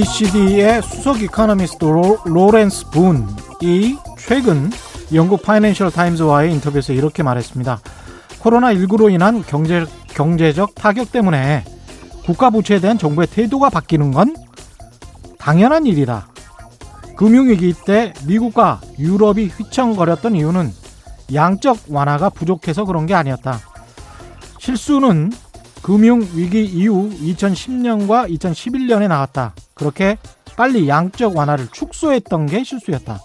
네, OECD의 수석 이카노미스트 로, 렌스 분이 최근 영국 파이낸셜 타임즈와의 인터뷰에서 이렇게 말했습니다. 코로나19로 인한 경제, 경제적 타격 때문에 국가 부채에 대한 정부의 태도가 바뀌는 건 당연한 일이다. 금융위기 때 미국과 유럽이 휘청거렸던 이유는 양적 완화가 부족해서 그런 게 아니었다. 실수는 금융위기 이후 2010년과 2011년에 나왔다. 그렇게 빨리 양적 완화를 축소했던 게 실수였다.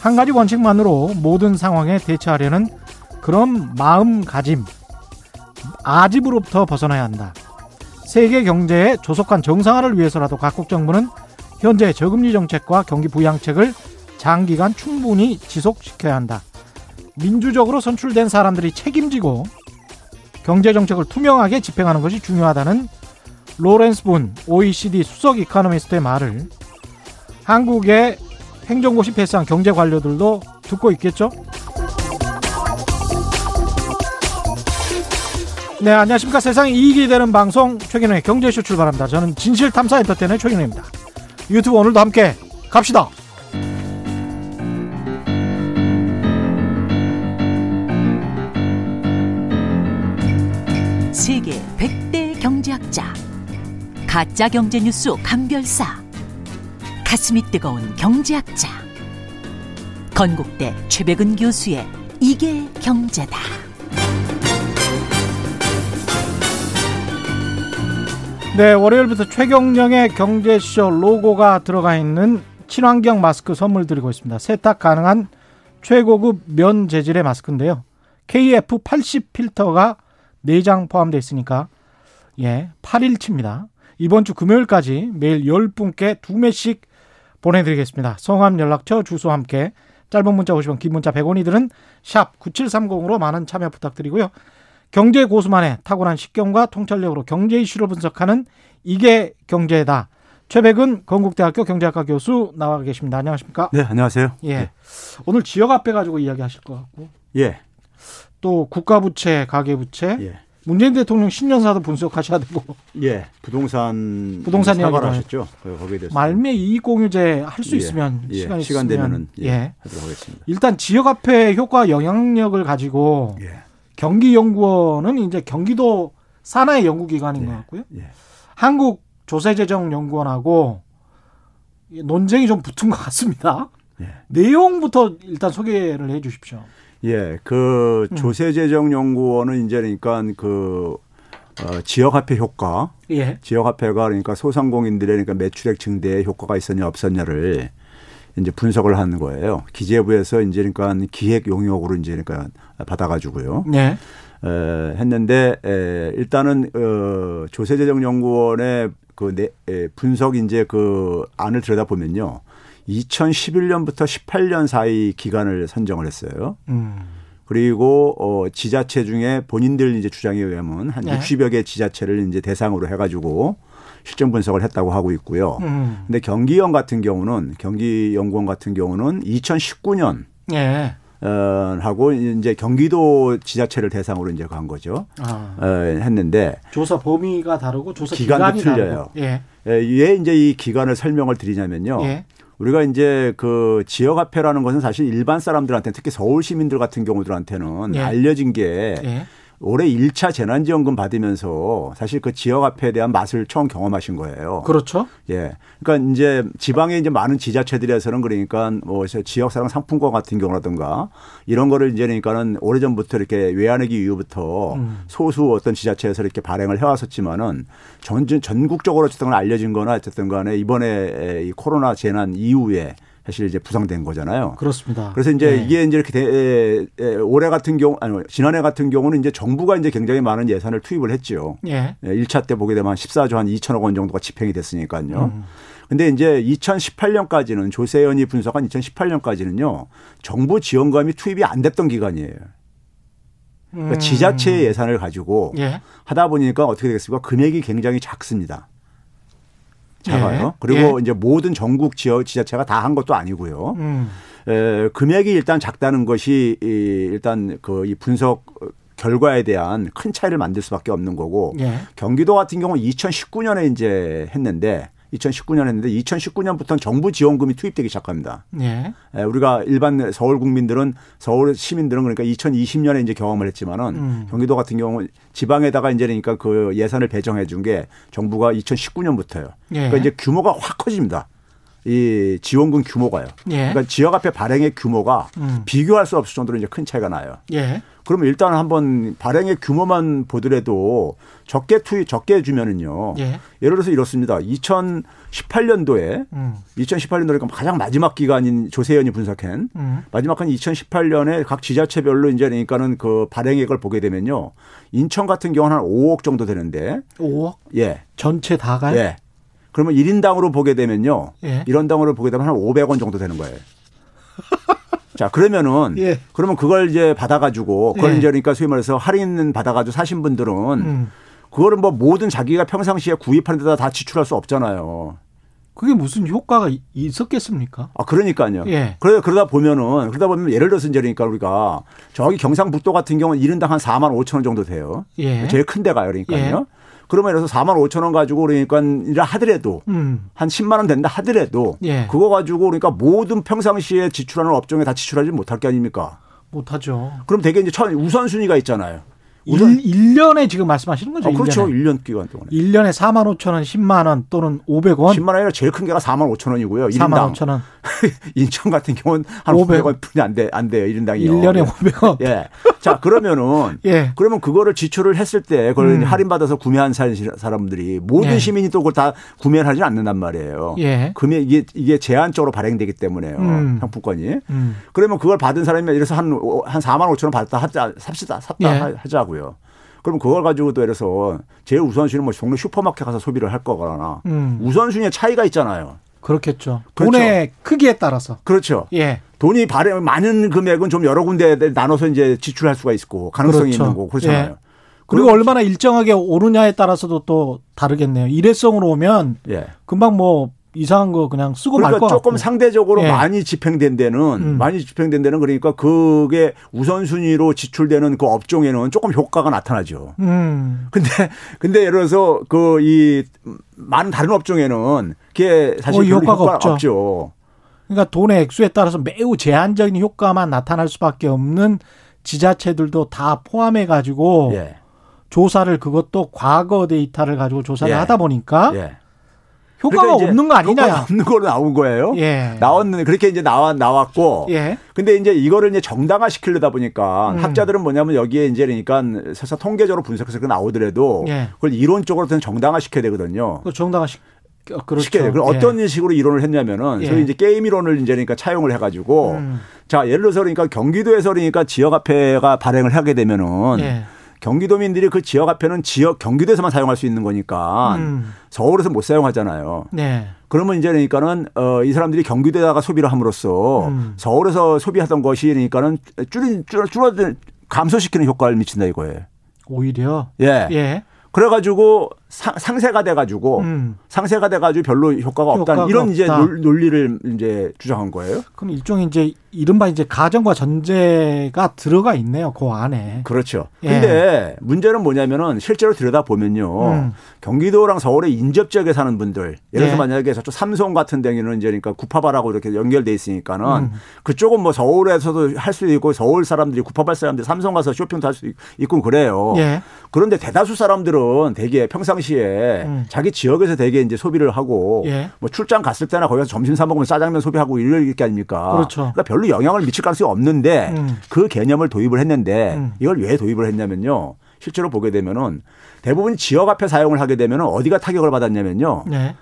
한 가지 원칙만으로 모든 상황에 대처하려는 그런 마음가짐, 아집으로부터 벗어나야 한다. 세계 경제의 조속한 정상화를 위해서라도 각국 정부는 현재 저금리 정책과 경기 부양책을 장기간 충분히 지속시켜야 한다. 민주적으로 선출된 사람들이 책임지고 경제 정책을 투명하게 집행하는 것이 중요하다는 로렌스 분 OECD 수석 이카노미스트의 말을 한국의 행정고시 패스한 경제 관료들도 듣고 있겠죠? 네, 안녕하십니까. 세상에 이익이 되는 방송 최경영의 경제쇼 출발합니다. 저는 진실탐사 엔터테인의 최경영입니다. 유튜브 오늘도 함께 갑시다. 가짜 경제 뉴스 감별사 가슴이 뜨거운 경제학자 건국대 최백은 교수의 이게 경제다. 네, 월요일부터 최경령의 경제쇼 로고가 들어가 있는 친환경 마스크 선물 드리고 있습니다. 세탁 가능한 최고급 면 재질의 마스크인데요. KF80 필터가 4장 포함되어 있으니까 예, 8일치입니다. 이번 주 금요일까지 매일 10분께 2매씩 보내드리겠습니다. 성함, 연락처, 주소 함께 짧은 문자 50원, 긴 문자 100원이들은 샵 9730으로 많은 참여 부탁드리고요. 경제 고수만의 탁월한 식견과 통찰력으로 경제 이슈를 분석하는 이게 경제다. 최백은 건국대학교 경제학과 교수 나와 계십니다. 안녕하십니까? 네, 안녕하세요. 예. 네. 오늘 지역 앞에 가지고 이야기하실 것 같고. 예. 또 국가부채, 가계부채. 예. 문재인 대통령 신년사도 분석하셔야 되고. 예. 부동산 부동산 사과를 하셨죠. 거기에 대해서. 말매 이익공유제 할수 예. 있으면 예. 시간이 시간 있으면 되면은 예. 예. 하도록 하겠습니다. 일단 지역 화폐 효과 영향력을 가지고 예. 경기연구원은 이제 경기도 산하의 연구기관인 예. 것 같고요. 예. 한국 조세재정연구원하고 논쟁이 좀 붙은 것 같습니다. 예. 내용부터 일단 소개를 해 주십시오. 예. 그 음. 조세재정연구원은 이제 그러니까 그 어, 지역화폐 효과, 예. 지역화폐가 그러니까 소상공인들의 그러니까 매출액 증대에 효과가 있었냐 없었냐를 이제 분석을 하는 거예요. 기재부에서 이제 그러니까 기획 용역으로 이제 그러니까 받아가지고요. 네. 에, 했는데 에, 일단은 어, 조세재정연구원의 그 내, 에, 분석 이제 그 안을 들여다 보면요. 2011년부터 18년 사이 기간을 선정을 했어요. 음. 그리고 어 지자체 중에 본인들 이제 주장에 의하면 한 네. 60여 개 지자체를 이제 대상으로 해 가지고 실정 분석을 했다고 하고 있고요. 음. 근데 경기연 같은 경우는 경기연구원 같은 경우는 2019년 예. 어, 하고 이제 경기도 지자체를 대상으로 이제 간 거죠. 아. 어, 했는데 조사 범위가 다르고 조사 기간도 기간이 틀려요. 다르고. 예. 에, 왜 이제 이 기간을 설명을 드리냐면요. 예. 우리가 이제 그 지역 화폐라는 것은 사실 일반 사람들한테 특히 서울 시민들 같은 경우들한테는 예. 알려진 게 예. 올해 1차 재난지원금 받으면서 사실 그 지역 화폐에 대한 맛을 처음 경험하신 거예요. 그렇죠. 예. 그러니까 이제 지방에 이제 많은 지자체들에서는 그러니까 뭐 지역사랑 상품권 같은 경우라든가 이런 거를 이제 그러니까는 오래전부터 이렇게 외환위기 이후부터 음. 소수 어떤 지자체에서 이렇게 발행을 해왔었지만은 전, 전국적으로 어쨌든 알려진 거나 어쨌든 간에 이번에 이 코로나 재난 이후에 사실 이제 부상된 거잖아요. 그렇습니다. 그래서 이제 예. 이게 이제 이렇게 대, 에, 에, 올해 같은 경우 아니 지난해 같은 경우는 이제 정부가 이제 굉장히 많은 예산을 투입을 했죠. 예. 예, 1차 때 보게 되면 한 14조 한 2천억 원 정도가 집행이 됐으니까요. 음. 근데 이제 2018년까지는 조세현이 분석한 2018년까지는요. 정부 지원금이 투입이 안 됐던 기간이에요. 그러니까 음. 지자체의 예산을 가지고 예. 하다 보니까 어떻게 되겠습니까? 금액이 굉장히 작습니다. 작아요. 예. 그리고 이제 모든 전국 지역 지자체가 다 한 것도 아니고요. 음. 에, 금액이 일단 작다는 것이 이, 일단 그 이 분석 결과에 대한 큰 차이를 만들 수밖에 없는 거고 예. 경기도 같은 경우는 2019년에 이제 했는데 2019년 했는데 2019년부터는 정부 지원금이 투입되기 시작합니다. 예. 예, 우리가 일반 서울 국민들은 서울 시민들은 그러니까 2020년에 이제 경험을 했지만은 음. 경기도 같은 경우는 지방에다가 이제 그러니까 그 예산을 배정해 준 게 정부가 2019년부터요. 예. 그러니까 이제 규모가 확 커집니다. 이 지원금 규모가요. 예. 그러니까 지역 앞에 발행의 규모가 음. 비교할 수 없을 정도로 이제 큰 차이가 나요. 예. 그러면 일단 한번 발행의 규모만 보더라도 적게 투입 적게 주면은요. 예. 예를 들어서 이렇습니다. 2018년도에 음. 2018년도니까 가장 마지막 기간인 조세현이 분석한 음. 마지막 한 2018년에 각 지자체별로 이제 그러니까는 그 발행액을 보게 되면요. 인천 같은 경우는 한 5억 정도 되는데 5억 예. 전체 다가요? 예. 그러면 1인당으로 보게 되면요. 예. 1원당으로 보게 되면 한 500원 정도 되는 거예요. 자, 그러면은 예. 그러면 그걸 이제 받아 가지고 그걸 예. 이제 그러니까 소위 말해서 할인 받아 가지고 사신 분들은 음. 그거를 뭐 모든 자기가 평상시에 구입하는 데다 다 지출할 수 없잖아요. 그게 무슨 효과가 이- 있었겠습니까? 아, 그러니까요. 예. 그래, 그러다 보면은, 그러다 보면 예를 들어서 이제 그러니까 우리가 저기 경상북도 같은 경우는 1인당 한 4만 5천 원 정도 돼요. 예. 제일 큰 데가요. 그러니까요. 예. 그러면 예를 들어서 4만 5천 원 가지고 그러니까 일을 하더라도 음. 한 10만 원 된다 하더라도 예. 그거 가지고 그러니까 모든 평상시에 지출하는 업종에 다 지출하지 못할 게 아닙니까? 못하죠. 그럼 되게 이제 첫 우선순위가 있잖아요. 일 우선, 1 년에 지금 말씀하시는 거죠? 아, 그렇죠. 1년에. 1년 기간 동안에. 1년에 4만 5천 원, 10만 원 또는 500원, 10만 원이 아니라 제일 큰 데가 4만 5천 원이고요. 4만 1인당. 5천 원. 인천 같은 경우는 한500 500원 뿐이 안 돼, 안 돼요. 1인당이요. 1년에 500원. 예. 자, 그러면은 예. 그러면 그거를 지출을 했을 때 그걸 음. 할인받아서 구매한 사- 사람들이 모든 예. 시민이 또 그걸 다 구매를 하지 않는단 말이에요. 예. 금액 이게 이게 제한적으로 발행되기 때문에요. 음. 상품권이. 음. 그러면 그걸 받은 사람이 이래서 한, 오- 한 4만 5천 원 받았다 하자, 삽시다, 샀다 예. 하- 하자고요. 그럼 그걸 가지고 또 이래서 제일 우선순위는 뭐 동네 슈퍼마켓 가서 소비를 할 거거나 음. 우선순위의 차이가 있잖아요. 그렇겠죠. 그렇죠. 돈의 크기에 따라서. 그렇죠. 예. 돈이 발행, 많은 금액은 좀 여러 군데에 나눠서 이제 지출할 수가 있고 가능성이 그렇죠. 있는 거고 그렇잖아요. 예. 그리고 그럼- 얼마나 일정하게 오르냐에 따라서도 또 다르겠네요. 일회성으로 오면 예. 금방 뭐 이상한 거 그냥 쓰고 말 그러니까 거 조금 같고. 상대적으로 예. 많이 집행된 데는 음. 많이 집행된 데는 그러니까 그게 우선순위로 지출되는 그 업종에는 조금 효과가 나타나죠. 음. 근데 근데 예를 들어서 그 이 많은 다른 업종에는 그게 사실 효과가 효과가 없죠. 없죠. 그러니까 돈의 액수에 따라서 매우 제한적인 효과만 나타날 수밖에 없는 지자체들도 다 포함해 가지고 예. 조사를 그것도 과거 데이터를 가지고 조사를 예. 하다 보니까 예. 효과가 그러니까 없는 거 효과가 아니냐? 없는 거로 나온 거예요. 예. 나왔는 그렇게 이제 나와 나왔고 예. 근데 이제 이거를 이제 정당화 시키려다 보니까 음. 학자들은 뭐냐면 여기에 이제 그러니까 설사 통계적으로 분석해서 나오더라도 예. 그걸 이론적으로는 정당화 시켜야 되거든요. 그 정당화 시 어, 그렇죠. 돼요. 그럼 예. 어떤 식으로 이론을 했냐면은 예. 소위 이제 게임 이론을 이제 그러니까 차용을 해가지고 음. 자 예를 들어서 그러니까 경기도에서 그러니까 지역 화폐가 발행을 하게 되면은 예. 경기도민들이 그 지역 화폐는 지역 경기도에서만 사용할 수 있는 거니까 음. 서울에서 못 사용하잖아요. 네. 그러면 이제 그러니까는 어, 이 사람들이 경기도에다가 소비를 함으로써 음. 서울에서 소비하던 것이 그러니까는 줄인 줄 줄어들 감소시키는 효과를 미친다 이거예요. 오히려 예. 예. 그래가지고 상, 상세가 돼가지고 음. 상세가 돼가지고 별로 효과가 없다는 효과가 이런 이제 없다. 논- 논리를 이제 주장한 거예요. 그럼 일종의 이제 이른바 이제 가정과 전제가 들어가 있네요. 그 안에. 그렇죠. 예. 근데 문제는 뭐냐면은 실제로 들여다 보면요. 음. 경기도랑 서울의 인접 지역에 사는 분들, 예를 들어서 예. 만약에 저쪽 삼성 같은 데는 이제 그러니까 구파발하고 이렇게 연결돼 있으니까는 음. 그쪽은 뭐 서울에서도 할 수도 있고 서울 사람들이 구파발 사람들이 삼성 가서 쇼핑도 할 수 있고 그래요. 예. 그런데 대다수 사람들은 되게 평상 시에 음. 자기 지역에서 되게 이제 소비를 하고 예. 뭐 출장 갔을 때나 거기 가서 점심 사 먹으면 짜장면 소비하고 이럴 게 아닙니까? 그렇죠. 러니까 별로 영향을 미칠 가능성이 없는데 음. 그 개념을 도입을 했는데 음. 이걸 왜 도입을 했냐면요. 실제로 보게 되면은 대부분 지역 앞에 사용을 하게 되면은 어디가 타격을 받았냐면요. 네.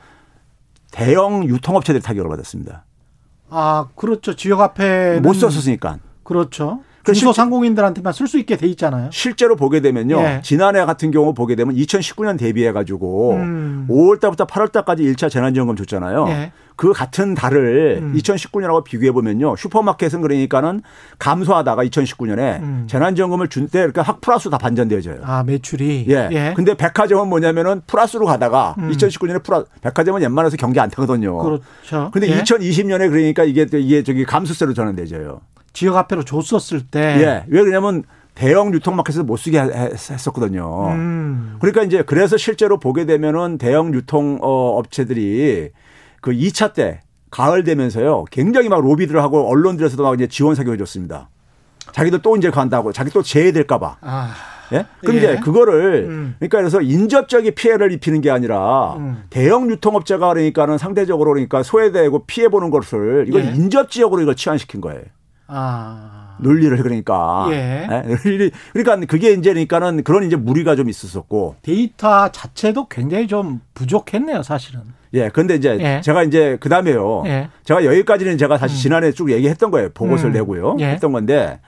대형 유통업체들이 타격을 받았습니다. 아, 그렇죠. 지역 앞에 못 썼으니까. 그렇죠. 그 중소상공인들한테만 쓸 수 있게 돼 있잖아요. 실제로 보게 되면요. 예. 지난해 같은 경우 보게 되면 2019년 대비해 가지고 음. 5월 달부터 8월 달까지 1차 재난지원금 줬잖아요. 예. 그 같은 달을 음. 2019년하고 비교해 보면요. 슈퍼마켓은 그러니까는 감소하다가 2019년에 음. 재난지원금을 준 때 그러니까 확 플러스 다 반전되어져요. 아, 매출이. 예. 근데 백화점은 뭐냐면은 플러스로 가다가 음. 2019년에 플러스 백화점은 웬만해서 경기 안 타거든요. 그렇죠. 근데 예. 2020년에 그러니까 이게 또 이게 저기 감소세로 전환되져요. 지역 앞에로 줬었을 때 예. 왜 그러냐면 대형 유통마켓에서 못 쓰게 했었거든요. 음. 그러니까 이제 그래서 실제로 보게 되면은 대형 유통 어, 업체들이 그 2차 때 가을 되면서요 굉장히 막 로비들을 하고 언론들에서도 막 이제 지원 사격해 줬습니다. 자기도 또 이제 간다고 자기 또 재해될까봐. 아. 예? 그럼 예. 이제 그거를 음. 그러니까 그래서 인접적인 피해를 입히는 게 아니라 음. 대형 유통업체가 그러니까는 상대적으로 그러니까 소외되고 피해 보는 것을 이걸 예. 인접지역으로 이걸 치환시킨 거예요. 아. 논리를 그러니까. 예. 논리 그러니까 그게 이제 그러니까는 그런 이제 무리가 좀 있었었고. 데이터 자체도 굉장히 좀 부족했네요, 사실은. 예. 근데 이제 예. 제가 이제 그다음에요. 예. 제가 여기까지는 제가 다시 지난해 쭉 얘기했던 거예요. 보고서를 음. 내고요. 예. 했던 건데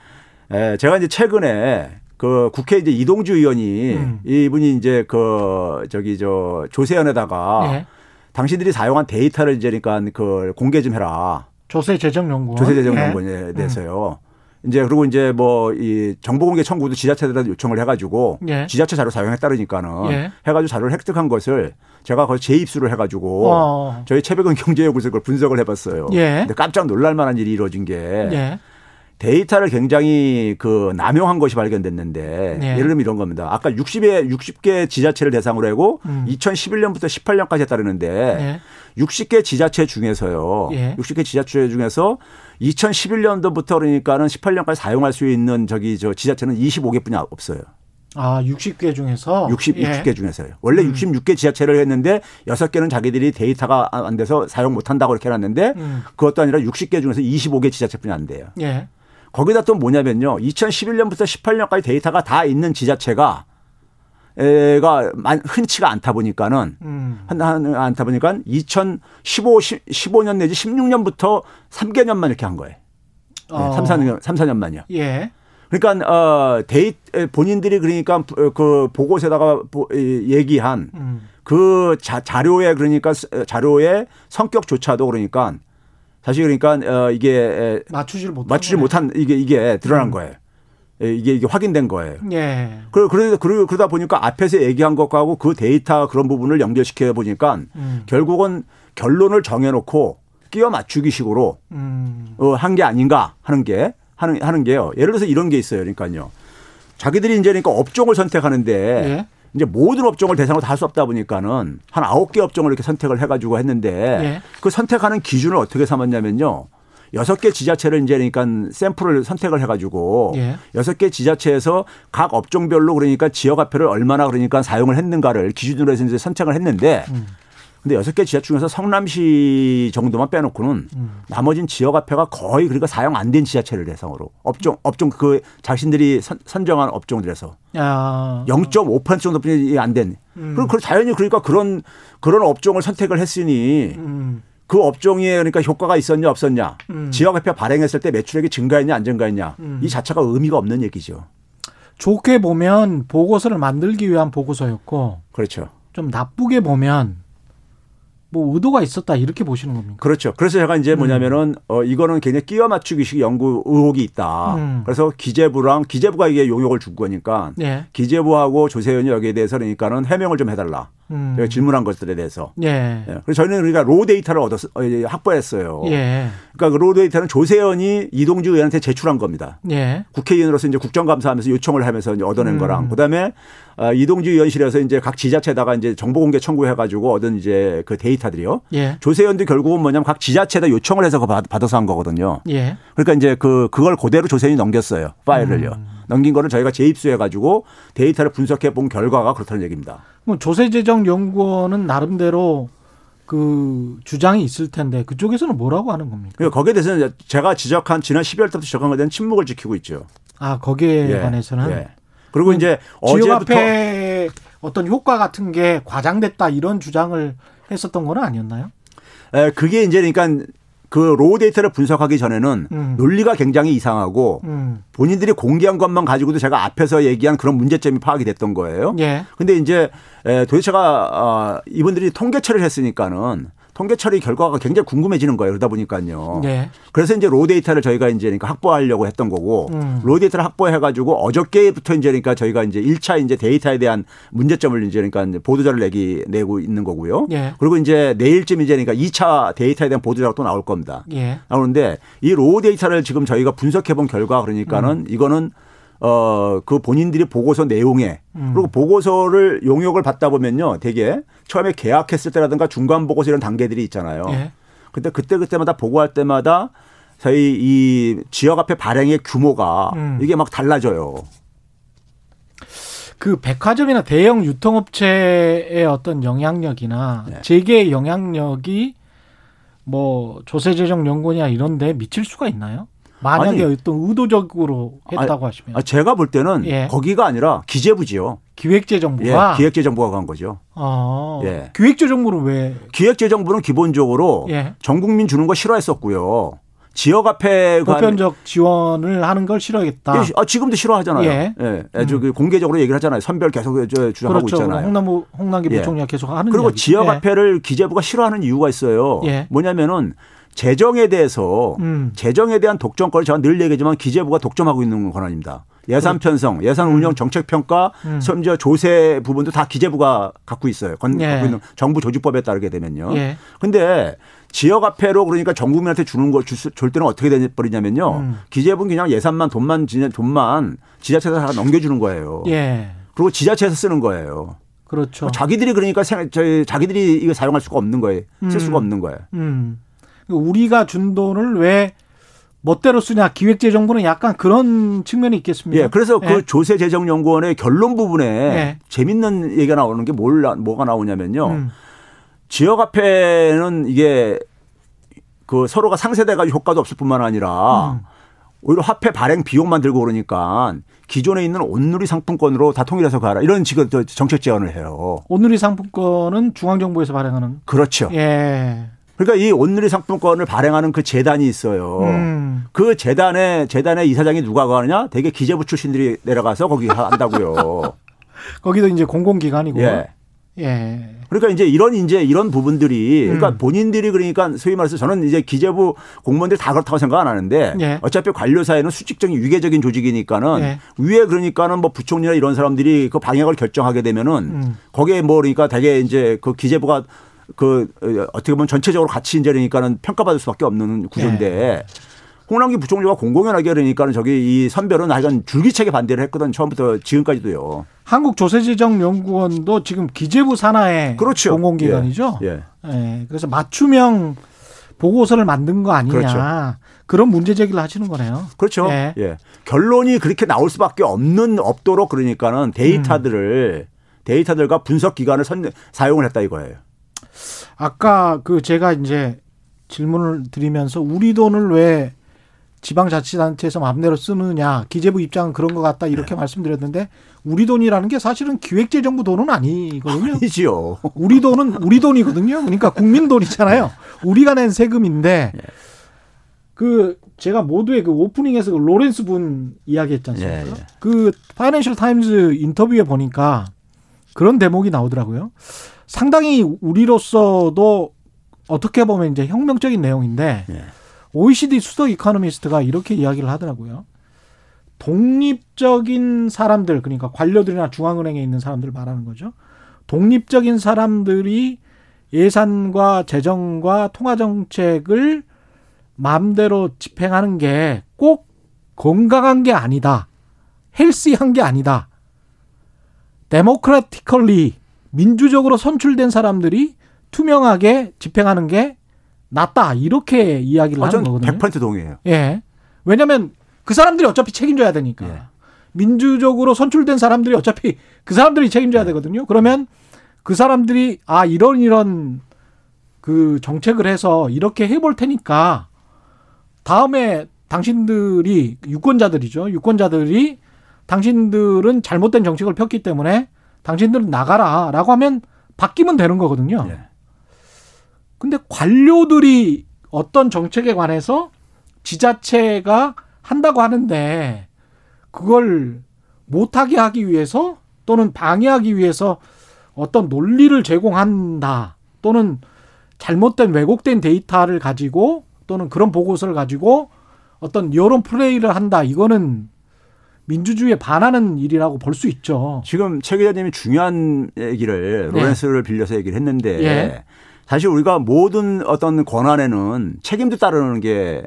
에, 제가 이제 최근에 그 국회 이제 이동주 의원이 음. 이분이 이제 그 저기 저 조세현에다가 예. 당신들이 사용한 데이터를 이제 그러니까 그 공개 좀 해라. 조세재정연구원. 조세재정연구원에 예. 대해서요. 이제 그리고 이제 뭐 이 정보공개 청구도 지자체들한테 요청을 해가지고 예. 지자체 자료 사용했다니까는 예. 해가지고 자료를 획득한 것을 제가 거의 재입수를 해가지고 어. 저희 최백은 경제연구소에 그걸 분석을 해봤어요. 예. 근데 깜짝 놀랄만한 일이 이루어진 게 예. 데이터를 굉장히 그 남용한 것이 발견됐는데 예. 예를 들면 이런 겁니다. 아까 60에 60개 지자체를 대상으로 하고 음. 2011년부터 18년까지 했다는데 예. 60개 지자체 중에서요. 예. 60개 지자체 중에서 2011년도부터 그러니까는 18년까지 사용할 수 있는 저기 저 지자체는 25개뿐이 없어요. 아, 60개 중에서 60, 예. 60개 중에서요. 원래 음. 66개 지자체를 했는데 6개는 자기들이 데이터가 안 돼서 사용 못 한다고 이렇게 해놨는데 음. 그것도 아니라 60개 중에서 25개 지자체뿐이 안 돼요. 예. 거기다 또 뭐냐면요. 2011년부터 18년까지 데이터가 다 있는 지자체가 에가 만- 흔치가 않다 보니까는 음. 한, 한, 않다 보니까 2015, 15년 내지 16년부터 3개년만 이렇게 한 거예요. 네, 어. 3, 4년, 3, 4년만요. 예. 그러니까, 어, 데이, 에, 본인들이 그러니까 그 보고서에다가 얘기한 음. 그 자, 자료에 그러니까 스- 자료의 성격조차도 그러니까 사실 그러니까 어, 이게 에, 맞추지를 못한 맞추지. 못한 이게 이게 드러난 거예요. 에, 이게 이게 확인된 거예요. 예. 그러, 그러, 그러, 그러다 보니까 앞에서 얘기한 것하고 그 데이터 그런 부분을 연결시켜 보니까 음. 결국은 결론을 정해놓고 끼워 맞추기 식으로 음. 어, 한 게 아닌가 하는 게 하는 하는 게요. 예를 들어서 이런 게 있어요. 그러니까요. 자기들이 이제 그러니까 업종을 선택하는데 예. 이제 모든 업종을 대상으로 다 할 수 없다 보니까는 한 아홉 개 업종을 이렇게 선택을 해가지고 했는데 예. 그 선택하는 기준을 어떻게 삼았냐면요. 여섯 개 지자체를 이제 그러니까 샘플을 선택을 해가지고 예. 여섯 개 지자체에서 각 업종별로 그러니까 지역화표를 얼마나 그러니까 사용을 했는가를 기준으로 해서 이제 선택을 했는데 음. 근데 여섯 개 지자체 중에서 성남시 정도만 빼놓고는 음. 나머진 지역화표가 거의 그러니까 사용 안 된 지자체를 대상으로 업종 업종 그 자신들이 선, 선정한 업종들에서 야. 0.5% 정도뿐이 안 된. 음. 그리고 그 자연히 그러니까 그런 그런 업종을 선택을 했으니 음. 그 업종에 그러니까 효과가 있었냐 없었냐, 음. 지역화표 발행했을 때 매출액이 증가했냐 안 증가했냐, 음. 이 자체가 의미가 없는 얘기죠. 좋게 보면 보고서를 만들기 위한 보고서였고 그렇죠. 좀 나쁘게 보면 뭐 의도가 있었다 이렇게 보시는 겁니까? 그렇죠. 그래서 제가 이제 뭐냐면은 어 이거는 굉장히 끼워 맞추기식 연구 의혹이 있다. 음. 그래서 기재부랑 기재부가 이게 용역을 준 거니까 예. 기재부하고 조세현이 여기에 대해서 그러니까는 해명을 좀 해달라. 음. 질문한 것들에 대해서. 예. 예. 그래서 저희는 그러니까 로 데이터를 얻었 어, 확보했어요. 예. 그러니까 그로 데이터는 조세현이 이동주 의원한테 제출한 겁니다. 예. 국회의원으로서 이제 국정감사하면서 요청을 하면서 이제 얻어낸 음. 거랑 그다음에 아, 이동주 의원실에서 이제 각 지자체에다가 이제 정보공개 청구해가지고 얻은 이제 그 데이터들이요. 예. 조세현도 결국은 뭐냐면 각 지자체에다 요청을 해서 받아서 한 거거든요. 예. 그러니까 이제 그 그걸 그대로 조세현이 넘겼어요. 파일을요. 음. 넘긴 거를 저희가 재입수해가지고 데이터를 분석해 본 결과가 그렇다는 얘기입니다. 뭐 조세재정연구원은 나름대로 그 주장이 있을 텐데 그쪽에서는 뭐라고 하는 겁니까? 거기에 대해서는 제가 지적한 지난 12월 때부터 지적한 것에 대한 침묵을 지키고 있죠. 아 거기에 예. 관해서는 예. 그리고 이제 어제부터 어떤 효과 같은 게 과장됐다 이런 주장을 했었던 건 아니었나요? 에, 그게 이제 그러니까 그 raw 데이터를 분석하기 전에는 음. 논리가 굉장히 이상하고 음. 본인들이 공개한 것만 가지고도 제가 앞에서 얘기한 그런 문제점이 파악이 됐던 거예요. 예. 근데 이제 에, 도대체가 어, 이분들이 통계 처리를 했으니까는 통계 처리 결과가 굉장히 궁금해지는 거예요. 그러다 보니까요. 예. 그래서 이제 raw 데이터를 저희가 이제 그러니까 확보하려고 했던 거고 음. raw 데이터를 확보해 가지고 어저께부터 이제 그러니까 저희가 이제 1차 이제 데이터에 대한 문제점을 이제 그러니까 보도자료를 내기 내고 있는 거고요. 예. 그리고 이제 내일쯤 이제 그러니까 2차 데이터에 대한 보도자료가 또 나올 겁니다. 예. 나오는데 이 raw 데이터를 지금 저희가 분석해 본 결과 그러니까는 음. 이거는 어, 그 본인들이 보고서 내용에 음. 그리고 보고서를 용역을 받다 보면요. 되게 처음에 계약했을 때라든가 중간 보고서 이런 단계들이 있잖아요. 예. 근데 그때 그때마다 보고할 때마다 저희 이 지역화폐 발행의 규모가 음. 이게 막 달라져요. 그 백화점이나 대형 유통업체의 어떤 영향력이나 네. 재계의 영향력이 뭐 조세재정연구냐 이런데 미칠 수가 있나요? 만약에 아니. 어떤 의도적으로 했다고 하시면 아, 제가 볼 때는 예. 거기가 아니라 기재부지요. 예, 기획재정부가 기획재정부가 간 거죠. 어, 예. 기획재정부는 왜 기획재정부는 기본적으로 예. 전 국민 주는 거 싫어했었고요. 지역 앞에 간 보편적 지원을 하는 걸 싫어하겠다. 예, 아, 지금도 싫어하잖아요. 예. 예. 아주 그 공개적으로 얘기를 하잖아요. 선별 계속 저 주장하고 그렇죠. 있잖아요. 홍남부 홍남기 예. 부총리가 계속 하는 그리고 이야기죠. 지역 예. 화폐를 기재부가 싫어하는 이유가 있어요. 예. 뭐냐면은 재정에 대해서 음. 재정에 대한 독점권을 제가 늘 얘기하지만 기재부가 독점하고 있는 권한입니다. 예산 편성, 예산 운영, 정책 평가, 음. 심지어 조세 부분도 다 기재부가 갖고 있어요. 건, 예. 갖고 있는 정부 조직법에 따르게 되면요. 예. 근데 지역 화폐로 그러니까 전 국민한테 주는 걸 줄, 수- 줄 때는 어떻게 돼 버리냐면요. 음. 기재부는 그냥 예산만 돈만 지- 돈만 지자체에서 다 넘겨주는 거예요. 예. 그리고 지자체에서 쓰는 거예요. 그렇죠. 자기들이 그러니까 생, 자기들이 이거 사용할 수가 없는 거예요. 쓸 음. 수가 없는 거예요. 음. 우리가 준 돈을 왜 멋대로 쓰냐 기획재정부는 약간 그런 측면이 있겠습니다. 예, 그래서 예. 그 조세재정연구원의 결론 부분에 예. 재밌는 얘기가 나오는 게 뭘, 뭐가 나오냐면요. 음. 지역 화폐는 이게 그 서로가 상세돼가지고 효과도 없을 뿐만 아니라 음. 오히려 화폐 발행 비용만 들고 그러니까 기존에 있는 온누리 상품권으로 다 통일해서 가라 이런 지금 또 정책 제안을 해요. 오늘의 상품권은 중앙정부에서 발행하는 그렇죠. 예. 그러니까 이 온누리 상품권을 발행하는 그 재단이 있어요. 음. 그 재단의 재단의 이사장이 누가 가느냐? 되게 기재부 출신들이 내려가서 거기 한다고요. 거기도 이제 공공기관이고. 예. 예. 그러니까 이제 이런 이제 이런 부분들이 그러니까 음. 본인들이 그러니까 소위 말해서 저는 이제 기재부 공무원들 다 그렇다고 생각 안 하는데 예. 어차피 관료사회는 수직적인 위계적인 조직이니까는 예. 위에 그러니까는 뭐 부총리나 이런 사람들이 그 방향을 결정하게 되면은 음. 거기에 뭐 그러니까 되게 이제 그 기재부가 그 어, 어떻게 보면 전체적으로 같이 이제 그러니까는 평가받을 수밖에 없는 구조인데 예. 홍남기 부총리가 공공연하게 그러니까는 저기 이 선별은 하여간 줄기차게 반대를 했거든 처음부터 지금까지도요. 한국조세재정연구원도 지금 기재부 산하의 그렇죠. 공공기관이죠. 예. 예. 예. 그래서 맞춤형 보고서를 만든 거 아니냐. 그렇죠. 그런 문제 제기를 하시는 거네요. 그렇죠. 예. 예. 결론이 그렇게 나올 수밖에 없는 없도록 그러니까는 데이터들을 데이터들과 분석 기관을 선, 사용을 했다 이거예요. 아까 그 제가 이제 질문을 드리면서 우리 돈을 왜 지방자치단체에서 마음대로 쓰느냐 기재부 입장은 그런 것 같다 이렇게 말씀드렸는데 우리 돈이라는 게 사실은 기획재정부 돈은 아니거든요. 아니지요. 우리 돈은 우리 돈이거든요. 그러니까 국민 돈이잖아요. 우리가 낸 세금인데 그 제가 모두에 그 오프닝에서 그 로렌스 분 이야기했지 않습니까? 예, 예. 그 Financial Times 인터뷰에 보니까 그런 대목이 나오더라고요. 상당히 우리로서도 어떻게 보면 이제 혁명적인 내용인데 예. OECD 수석 economist가 이렇게 이야기를 하더라고요. 독립적인 사람들 그러니까 관료들이나 중앙은행에 있는 사람들 말하는 거죠. 독립적인 사람들이 예산과 재정과 통화 정책을 마음대로 집행하는 게 꼭 건강한 게 아니다. 헬시한 게 아니다. 데모크라티컬리 민주적으로 선출된 사람들이 투명하게 집행하는 게 낫다. 이렇게 이야기를 아, 하는 전 거거든요. 100% 동의해요. 예. 왜냐면 그 사람들이 어차피 책임져야 되니까. 예. 민주적으로 선출된 사람들이 어차피 그 사람들이 책임져야 되거든요. 그러면 그 사람들이 아 이런 이런 그 정책을 해서 이렇게 해볼 테니까 다음에 당신들이 유권자들이죠. 유권자들이 당신들은 잘못된 정책을 폈기 때문에 당신들은 나가라 라고 하면 바뀌면 되는 거거든요. 예. 근데 관료들이 어떤 정책에 관해서 지자체가 한다고 하는데 그걸 못하게 하기 위해서 또는 방해하기 위해서 어떤 논리를 제공한다 또는 잘못된 왜곡된 데이터를 가지고 또는 그런 보고서를 가지고 어떤 여론 플레이를 한다 이거는 민주주의에 반하는 일이라고 볼 수 있죠. 지금 최 기자님이 중요한 얘기를 네. 로렌스를 빌려서 얘기를 했는데 예. 사실 우리가 모든 어떤 권한에는 책임도 따르는 게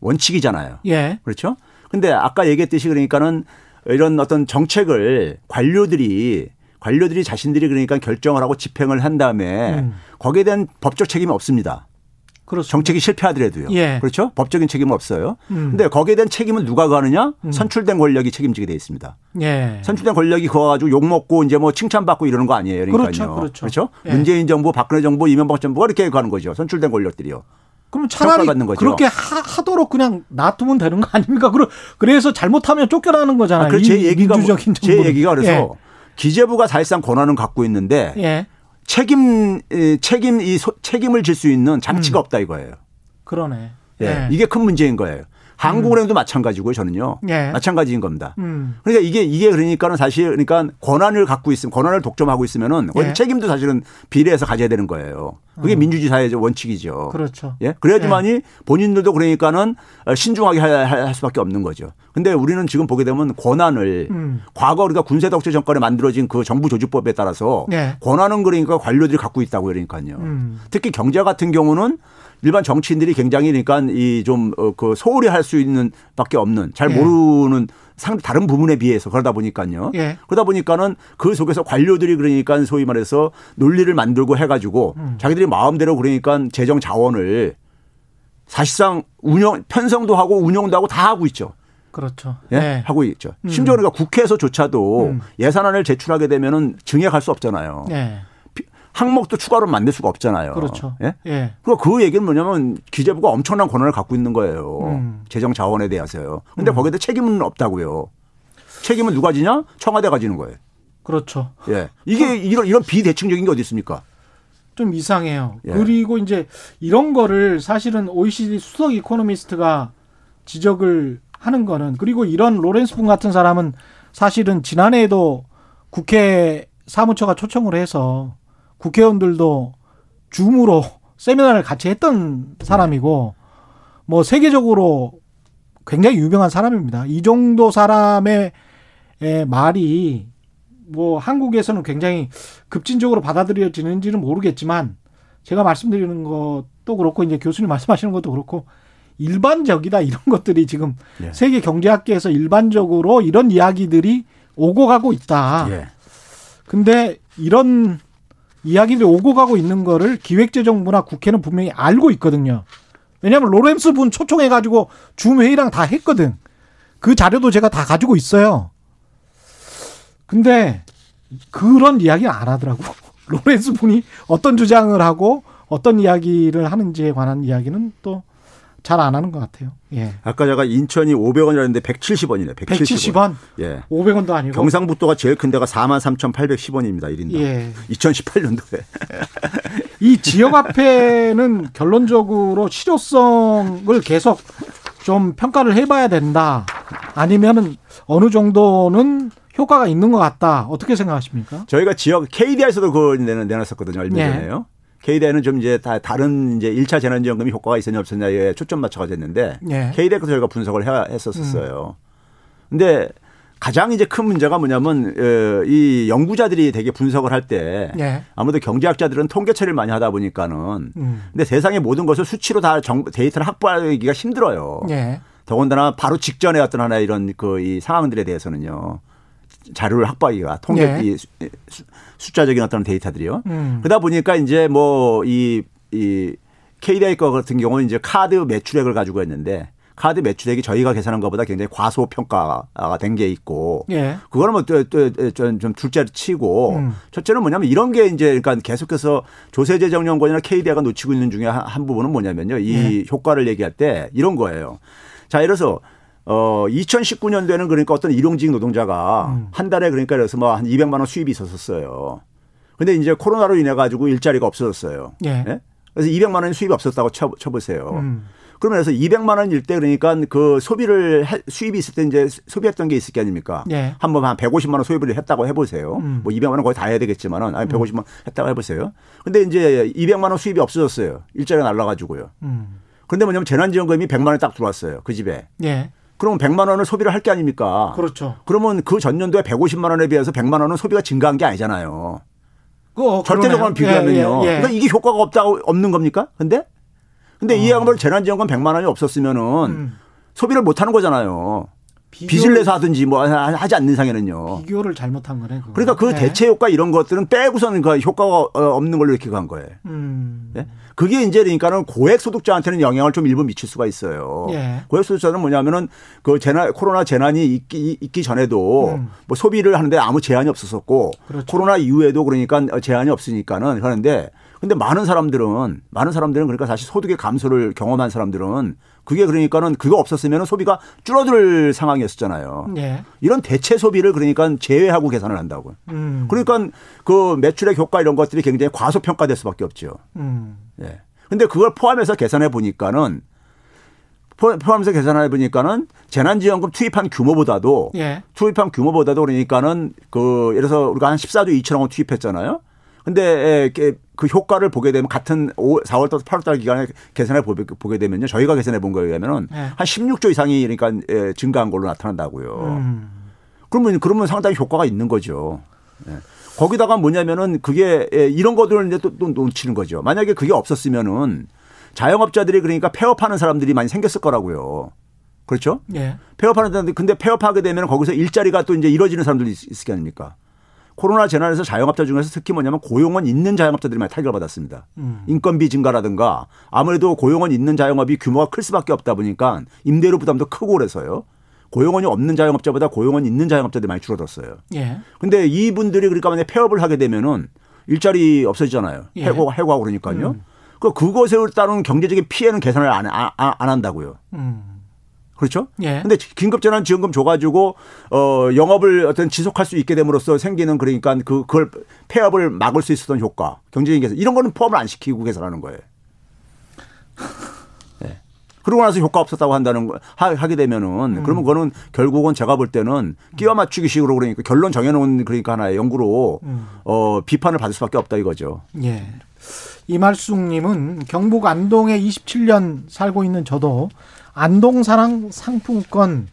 원칙이잖아요. 예. 그렇죠? 근데 아까 얘기했듯이 그러니까는 이런 어떤 정책을 관료들이 관료들이 자신들이 그러니까 결정을 하고 집행을 한 다음에 음. 거기에 대한 법적 책임이 없습니다. 그렇습니다. 정책이 실패하더라도요. 예. 그렇죠? 법적인 책임은 없어요. 음. 근데 거기에 대한 책임은 누가 가느냐? 선출된 권력이 책임지게 돼 있습니다. 예. 선출된 권력이 그거 가지고 욕 먹고 이제 뭐 칭찬받고 이러는 거 아니에요. 그러니까요. 그렇죠, 그렇죠. 예. 문재인 정부, 박근혜 정부, 이명박 정부가 이렇게 가는 거죠. 선출된 권력들이요. 그럼 차라리. 그렇게 하, 도록 그냥 놔두면 되는 거 아닙니까? 그래서 잘못하면 쫓겨나는 거잖아요. 아, 그제 이 얘기가 뭐- 민주적인 제 정부는. 얘기가 그래서 기재부가 사실상 권한은 갖고 있는데 예. 예. 책임 에, 책임 이 소- 책임을 질 수 있는 장치가 없다 이거예요. 그러네. 예. 예. 이게 큰 문제인 거예요. 한국 은행도 마찬가지고요, 저는요. 예. 마찬가지인 겁니다. 음. 그러니까 이게 이게 그러니까는 사실 그러니까 권한을 갖고 있으면 권한을 독점하고 있으면은 예. 책임도 사실은 비례해서 가져야 되는 거예요. 그게 민주주의 사회의 원칙이죠. 그렇죠. 예? 그래야지만이 본인들도 그러니까는 신중하게 할, 할 수밖에 없는 거죠. 근데 우리는 지금 보게 되면 권한을 음. 과거 우리가 군세 독재 정권에 만들어진 그 정부 조직법에 따라서 네. 권한은 그러니까 관료들이 갖고 있다고 그러니까요. 음. 특히 경제 같은 경우는 일반 정치인들이 굉장히 그러니까 이 좀 그 소홀히 할 수 있는 밖에 없는 잘 예. 모르는 상 다른 부분에 비해서 그러다 보니까요. 예. 그러다 보니까는 그 속에서 관료들이 그러니까 소위 말해서 논리를 만들고 해가지고 음. 자기들이 마음대로 그러니까 재정 자원을 사실상 운영 편성도 하고 운영도 하고 다 하고 있죠. 그렇죠. 예? 네. 하고 있죠. 심지어 그러니까 국회에서조차도 음. 예산안을 제출하게 되면은 증액할 수 없잖아요. 네. 피- 항목도 추가로 만들 수가 없잖아요. 그렇죠. 예? 예. 그러니까 그 얘기는 뭐냐면 기재부가 엄청난 권한을 갖고 있는 거예요. 음. 재정 자원에 대해서요. 근데 거기에 책임은 없다고요. 책임은 누가 지냐? 청와대가 지는 거예요. 그렇죠. 예. 이게 이런 이런 비대칭적인 게 어디 있습니까? 좀 이상해요. 예. 그리고 이제 이런 거를 사실은 OECD 수석 이코노미스트가 지적을 하는 거는 그리고 이런 로렌스 분 같은 사람은 사실은 지난해에도 국회 사무처가 초청을 해서 국회의원들도 줌으로 세미나를 같이 했던 사람이고 뭐 세계적으로 굉장히 유명한 사람입니다. 이 정도 사람의 에, 말이 뭐 한국에서는 굉장히 급진적으로 받아들여지는지는 모르겠지만 제가 말씀드리는 것도 그렇고 이제 교수님 말씀하시는 것도 그렇고 일반적이다 이런 것들이 지금 예. 세계 경제학계에서 일반적으로 이런 이야기들이 오고 가고 있다. 예. 근데 이런 이야기들이 오고 가고 있는 거를 기획재정부나 국회는 분명히 알고 있거든요. 왜냐하면 로렌스 분 초청해가지고 줌 회의랑 다 했거든. 그 자료도 제가 다 가지고 있어요. 근데 그런 이야기는 안 하더라고. 로렌스 분이 어떤 주장을 하고 어떤 이야기를 하는지에 관한 이야기는 또 잘 안 하는 것 같아요. 예. 아까 제가 인천이 500원이라는데 170원이네. 170원. 170원, 예. 500원도 아니고. 경상북도가 제일 큰 데가 43,810원입니다. 1인당. 예. 2018년도에. 이 지역 화폐는 결론적으로 실효성을 계속 좀 평가를 해봐야 된다. 아니면은 어느 정도는 효과가 있는 것 같다. 어떻게 생각하십니까? 저희가 지역 KDI에서도 그걸 내놨었거든요 얼마 예. 전에요. KDI는 좀 이제 다 다른 이제 1차 재난지원금이 효과가 있었냐 없었냐에 초점 맞춰가 됐는데 예. KDI에서 저희가 분석을 해- 했었었어요. 근데 가장 이제 큰 문제가 뭐냐면 어, 이 연구자들이 되게 분석을 할때 예. 아무래도 경제학자들은 통계 처리를 많이 하다 보니까는 음. 근데 세상의 모든 것을 수치로 다 정, 데이터를 확보하기가 힘들어요. 예. 더군다나 바로 직전에 어떤 하나 이런 그 이 상황들에 대해서는요. 자료를 확보하기가 통계 예. 이 숫자적인 어떤 데이터들이요. 음. 그러다 보니까 이제 뭐이이 KDI 거 같은 경우는 이제 카드 매출액을 가지고 있는데 카드 매출액이 저희가 계산한 것보다 굉장히 과소평가가 된 게 있고 예. 그거는 뭐좀 좀 둘째로 치고 음. 첫째는 뭐냐면 이런 게 이제 그러니까 계속해서 조세재정연구원이나 KDI가 놓치고 있는 중에 한, 한 부분은 뭐냐면요. 이 예. 효과를 얘기할 때 이런 거예요. 자, 예를 들어서 어 2019년도에는 그러니까 어떤 일용직 노동자가 음. 한 달에 그러니까 그래서 뭐한 200만 원 수입이 있었어요. 근데 이제 코로나로 인해 가지고 일자리가 없어졌어요. 예. 그래서 200만 원 수입이 없었다고 쳐, 쳐보세요. 음. 그러면 그래서 200만 원일 때 그러니까 그 소비를 해- 수입이 있을 때 이제 소비했던 게 있을 게 아닙니까? 예. 한번 한 150만 원 소비를 했다고 해보세요. 음. 뭐 200만 원 거의 다 해야 되겠지만은 아니 150만 원 했다고 해보세요. 근데 이제 200만 원 수입이 없어졌어요. 일자리가 날라가지고요. 음. 그런데 뭐냐면 재난지원금이 100만 원 딱 들어왔어요. 그 집에. 예. 그러면 100만 원을 소비를 할 게 아닙니까? 그렇죠. 그러면 그 전년도에 150만 원에 비해서 100만 원은 소비가 증가한 게 아니잖아요. 그 절대적으로 비교하면요. 예, 예, 예. 그러니까 이게 효과가 없다고 없는 겁니까? 근데 근데 이 양반을 재난지원금 100만 원이 없었으면은 음. 소비를 못 하는 거잖아요. 빚을 내서 하든지 뭐 하- 하지 않는 상에는요. 비교를 잘못한 거네. 그거. 그러니까 그 네. 대체 효과 이런 것들은 빼고서는 그 효과가 어, 없는 걸로 이렇게 간 거예요. 음. 예? 그게 이제 그러니까는 고액 소득자한테는 영향을 좀 일부 미칠 수가 있어요. 예. 고액 소득자는 뭐냐면은 그 재난 코로나 재난이 있기, 있기 전에도 음. 뭐 소비를 하는데 아무 제한이 없었었고 그렇죠. 코로나 이후에도 그러니까 제한이 없으니까는 하는데 근데 많은 사람들은 많은 사람들은 그러니까 사실 소득의 감소를 경험한 사람들은 그게 그러니까는 그거 없었으면 소비가 줄어들 상황이었었잖아요. 예. 이런 대체 소비를 그러니까 제외하고 계산을 한다고요. 음. 그러니까 그 매출액 효과 이런 것들이 굉장히 과소평가될 수밖에 없죠. 음. 예. 근데 그걸 포함해서 계산해 보니까는 포- 포함해서 계산해 보니까는 재난지원금 투입한 규모보다도 예. 투입한 규모보다도 그러니까는 그 예를 들어서 우리가 한 14조 2천억 원 투입했잖아요. 근데 그 효과를 보게 되면 같은 5, 4월달 8월달 기간에 계산해 보게, 되면요. 저희가 계산해 본 거에 의하면은 네. 한 16조 이상이 그러니까 에, 증가한 걸로 나타난다고요. 음. 그러면 그러면 상당히 효과가 있는 거죠. 예. 거기다가 뭐냐면은 그게 예, 이런 것들을 이제 또, 또 놓치는 거죠. 만약에 그게 없었으면은 자영업자들이 그러니까 폐업하는 사람들이 많이 생겼을 거라고요. 그렇죠? 예. 폐업하는 사람들 근데 폐업하게 되면 거기서 일자리가 또 이제 이뤄지는 사람들이 있- 있을 게 아닙니까? 코로나 재난에서 자영업자 중에서 특히 뭐냐면 고용은 있는 자영업자들이 많이 타격을 받았습니다. 음. 인건비 증가라든가 아무래도 고용은 있는 자영업이 규모가 클 수밖에 없다 보니까 임대료 부담도 크고 그래서요. 고용원이 없는 자영업자보다 고용원 있는 자영업자들이 많이 줄어들었어요. 예. 근데 이분들이 그러니까 만약 폐업을 하게 되면은 일자리 없어지잖아요. 예. 해고 해고하고 그러니까요. 그 그것에 따른 경제적인 피해는 계산을 안, 안, 안 한다고요. 음. 그렇죠? 예. 근데 긴급재난 지원금 줘 가지고 어 영업을 어떤 지속할 수 있게 됨으로써 생기는 그러니까 그 그걸 폐업을 막을 수 있었던 효과, 경제적인 계산 이런 거는 포함을 안 시키고 계산하는 거예요. 네. 그러고 나서 효과 없었다고 한다는 거 하, 하게 되면은 그러면 그거는 결국은 제가 볼 때는 끼워 맞추기 식으로 그러니까 결론 정해놓은 그러니까 하나의 연구로 어 비판을 받을 수밖에 없다 이거죠. 예. 이말숙님은 경북 안동에 27년 살고 있는 저도 안동사랑 상품권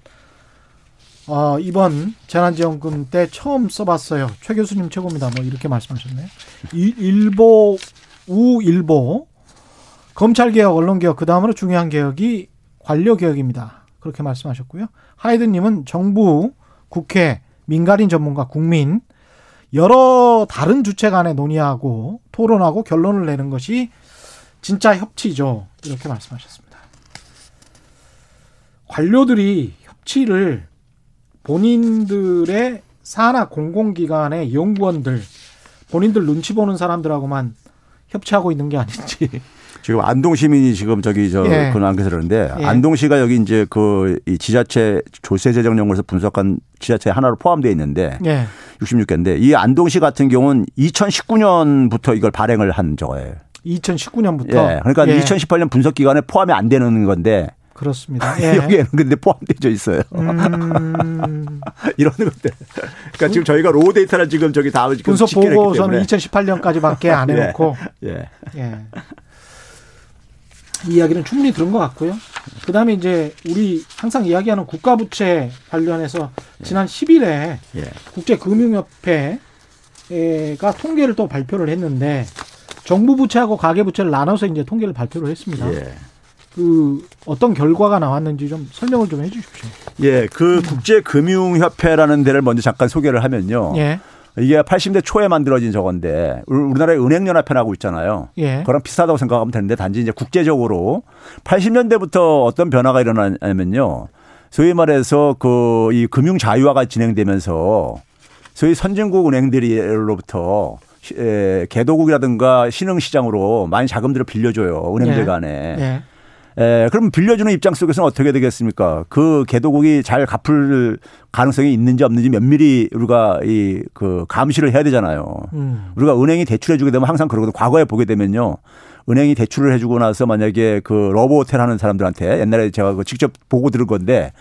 어, 이번 재난지원금 때 처음 써봤어요. 최 교수님 최고입니다. 뭐 이렇게 말씀하셨네요. 이- 일보 우일보 검찰 개혁, 언론 개혁 그 다음으로 중요한 개혁이 관료 개혁입니다. 그렇게 말씀하셨고요. 하이드님은 정부, 국회, 민간인 전문가, 국민 여러 다른 주체 간에 논의하고 토론하고 결론을 내는 것이 진짜 협치죠. 이렇게 말씀하셨습니다. 관료들이 협치를 본인들의 산하 공공기관의 연구원들, 본인들 눈치 보는 사람들하고만 협치하고 있는 게 아닌지. 지금 안동 시민이 지금 저기 저 예. 그안에서 그러는데 예. 안동시가 여기 이제 그 이 지자체 조세 재정 연구에서 분석한 지자체 하나로 포함되어 있는데 예. 66개인데 이 안동시 같은 경우는 2019년부터 이걸 발행을 한 저거예요. 2019년부터. 예. 그러니까 2018년 분석 기간에 포함이 안 되는 건데 그렇습니다. 예. 여기에는 근데 포함되어 있어요. 음, 이런 것들. 그러니까 지금 저희가 raw 데이터를 지금 저기 다 지금 분석 보고서는 때문에. 2018년까지밖에 안 해놓고 예. 예. 이 이야기는 충분히 들은 것 같고요. 그 다음에 이제 우리 항상 이야기하는 국가부채 관련해서 지난 10일에 예. 국제금융협회가 통계를 또 발표를 했는데 정부 부채하고 가계 부채를 나눠서 이제 통계를 발표를 했습니다. 예. 그 어떤 결과가 나왔는지 좀 설명을 좀 해주십시오. 예. 그 국제금융협회라는 데를 먼저 잠깐 소개를 하면요. 예, 이게 80대 초에 만들어진 저건데 우리- 우리나라의 은행연합회라고 있잖아요. 예, 그랑 비슷하다고 생각하면 되는데 단지 이제 국제적으로 80년대부터 어떤 변화가 일어나냐면요. 소위 말해서 그 이 금융 자유화가 진행되면서 소위 선진국 은행들로부터 개도국이라든가 신흥시장으로 많이 자금들을 빌려줘요. 은행들 예. 간에. 예, 에, 그럼 빌려주는 입장 속에서는 어떻게 되겠습니까? 그 개도국이 잘 갚을 가능성이 있는지 없는지 면밀히 우리가 이 그 감시를 해야 되잖아요. 음, 우리가 은행이 대출해 주게 되면 항상 그러거든. 과거에 보게 되면요. 은행이 대출을 해주고 나서 만약에 그 러브 호텔 하는 사람들한테 옛날에 제가 그 직접 보고 들은 건데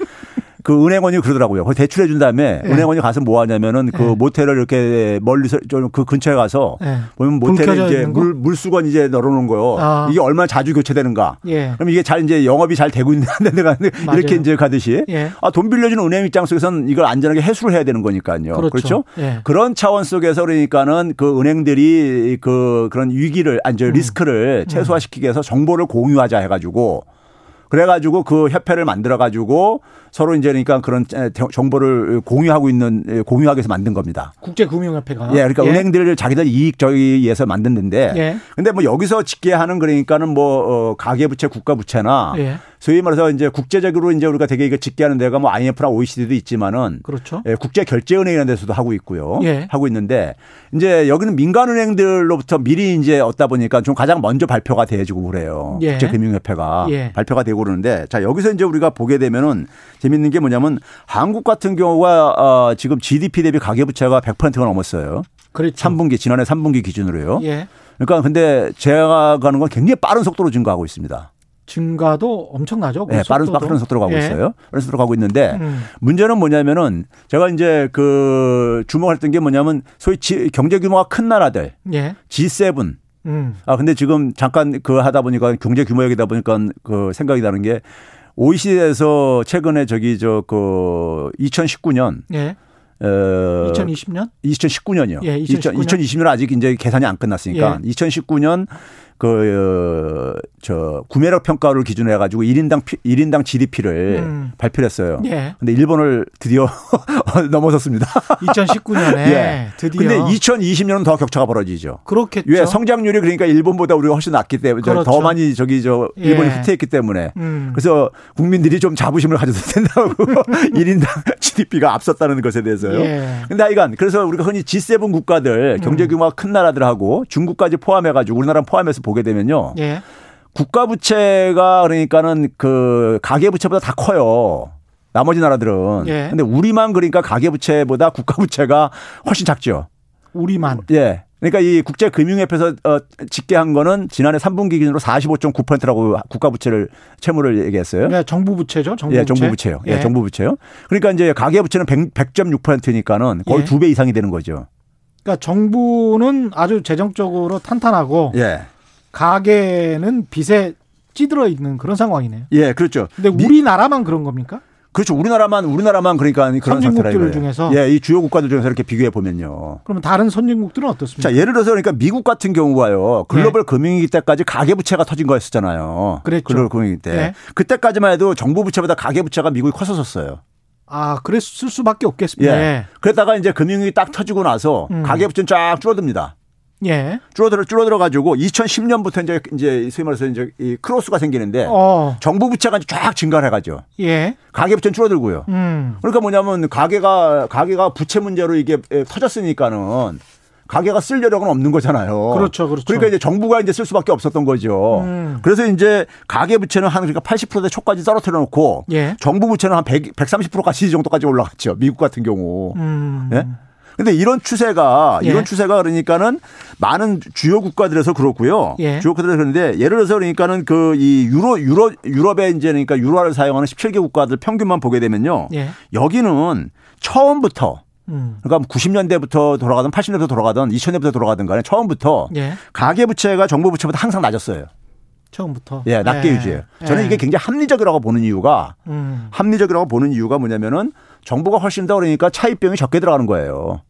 그 은행원이 그러더라고요. 그걸 대출해 준 다음에 예. 은행원이 가서 뭐 하냐면은 그 예. 모텔을 이렇게 멀리서 좀 그 근처에 가서 예. 보면 불 모텔에 이제? 물 물수건 이제 널어놓은 거요. 아. 이게 얼마나 자주 교체되는가. 예, 그럼 이게 잘 이제 영업이 잘 되고 있는 데가 이렇게. 이제 가듯이 예. 아, 돈 빌려주는 은행 입장 속에서는 이걸 안전하게 해소를 해야 되는 거니까요. 그렇죠. 그렇죠? 예. 그런 차원 속에서 그러니까는 그 은행들이 그 그런 위기를 아니 저 리스크를 최소화시키기 위해서 정보를 공유하자 해가지고 그래가지고 그 협회를 만들어가지고 서로 이제 그러니까 그런 정보를 공유하고 있는 공유하기 위해서 만든 겁니다. 국제금융협회가. 예, 그러니까 예. 은행들 자기들 이익 저기 위해서 만드는데. 예. 근데 뭐 여기서 집계하는 그러니까는 뭐 어, 가계부채, 국가부채나 예. 소위 말해서 이제 국제적으로 이제 우리가 되게 이거 집계하는 데가 뭐 IMF나 OECD도 있지만은 그렇죠. 예, 국제 결제 은행이라는 데서도 하고 있고요. 예. 하고 있는데 이제 여기는 민간 은행들로부터 미리 이제 얻다 보니까 좀 가장 먼저 발표가 돼가지고 그래요. 예. 국제 금융 협회가 예. 발표가 되고 그러는데 자 여기서 이제 우리가 보게 되면은 재밌는 게 뭐냐면 한국 같은 경우가 어, 지금 GDP 대비 가계 부채가 100%가 넘었어요. 그렇죠. 3분기 지난해 3분기 기준으로요. 예. 그러니까 근데 제가 가는 건 굉장히 빠른 속도로 증가하고 있습니다. 증가도 엄청나죠. 그 네, 빠른 빠른 속도로 가고 예. 있어요. 빠른 속도로 가고 있는데 음. 문제는 뭐냐면은 제가 이제 그 주목했던 게 뭐냐면 소위 지, 경제 규모가 큰 나라들 예. G7 음. 아 근데 지금 잠깐 그 하다 보니까 경제 규모 얘기다 보니까 그 생각이 나는 게 OECD에서 최근에 저기 저 그 2019년 예. 어, 2020년? 2019년이요. 예, 2019년. 2020년 아직 이제 계산이 안 끝났으니까 예. 2019년 그, 저, 구매력 평가를 기준으로 해가지고 1인당, 피, 1인당 GDP를 음. 발표를 했어요. 예. 근데 일본을 드디어 넘어섰습니다. 2019년에. 예. 드디어. 근데 2020년은 더 격차가 벌어지죠. 그렇겠죠. 왜 성장률이 그러니까 일본보다 우리가 훨씬 낮기 때문에 그렇죠. 더 많이 저기 저 일본이 예. 후퇴했기 때문에. 음. 그래서 국민들이 좀 자부심을 가져도 된다고 1인당 GDP가 앞섰다는 것에 대해서요. 예. 근데 하여간 그래서 우리가 흔히 G7 국가들 경제 규모가 음. 큰 나라들하고 중국까지 포함해 가지고 우리나라 포함해서 보게 되면요. 예. 국가 부채가 그러니까는 그 가계 부채보다 다 커요. 나머지 나라들은. 예. 근데 우리만 그러니까 가계 부채보다 국가 부채가 훨씬 작죠. 우리만. 예. 그러니까 이 국제 금융협회에서 어, 집계한 거는 지난해 3분기 기준으로 45.9%라고 국가 부채를 채무를 얘기했어요. 네, 정부 부채죠. 정부 예, 정부 부채요. 예. 예, 정부 부채요. 그러니까 이제 가계 부채는 100, 100.6%니까는 거의 예. 두배 이상이 되는 거죠. 그러니까 정부는 아주 재정적으로 탄탄하고 예. 가계는 빚에 찌들어 있는 그런 상황이네요. 예, 그렇죠. 근데 우리나라만 그런 겁니까? 그렇죠. 우리나라만 우리나라만 그러니까 그런 선진국들 중에서 예, 이 주요 국가들 중에서 이렇게 비교해 보면요. 그러면 다른 선진국들은 어떻습니까? 자, 예를 들어서 그러니까 미국 같은 경우가요. 글로벌 네. 금융위기 때까지 가계 부채가 터진 거였었잖아요. 그랬죠. 글로벌 금융위기 때. 네. 그때까지만 해도 정부 부채보다 가계 부채가 미국이 컸었어요. 아, 그랬을 수밖에 없겠습니다. 예. 네. 그랬다가 이제 금융위기 딱 터지고 나서 음. 가계 부채는 쫙 줄어듭니다. 예. 줄어들어 줄어들어 가지고 2010년부터 이제 이제 소위 말해서 이제 이 크로스가 생기는데 어. 정부 부채가 쫙 증가를 해가죠. 예. 가계 부채는 줄어들고요. 음. 그러니까 뭐냐면 가계가 가계가 부채 문제로 이게 터졌으니까는 가게가 쓸 여력은 없는 거잖아요. 그렇죠, 그렇죠. 그러니까 이제 정부가 이제 쓸 수밖에 없었던 거죠. 음. 그래서 이제 가계 부채는 한 그러니까 80%대 초까지 떨어뜨려 놓고 예. 정부 부채는 한 100, 130%까지 정도까지 올라갔죠. 미국 같은 경우. 음. 예? 근데 이런 추세가 예. 이런 추세가 그러니까는 많은 주요 국가들에서 그렇고요. 예. 주요 국가들에서 그런데 예를 들어서 그러니까는 그 이 유로 유로 유럽에 이제 그러니까 유로화를 사용하는 17개 국가들 평균만 보게 되면요. 예. 여기는 처음부터 음. 그러니까 90년대부터 돌아가든 80년대부터 돌아가든 2000년대부터 돌아가든 간에 처음부터 예. 가계 부채가 정부 부채보다 항상 낮았어요. 처음부터. 예, 낮게 예. 유지해요. 저는 예. 이게 굉장히 합리적이라고 보는 이유가 음. 합리적이라고 보는 이유가 뭐냐면은 정부가 훨씬 더 그러니까 차입비용이 적게 들어가는 거예요.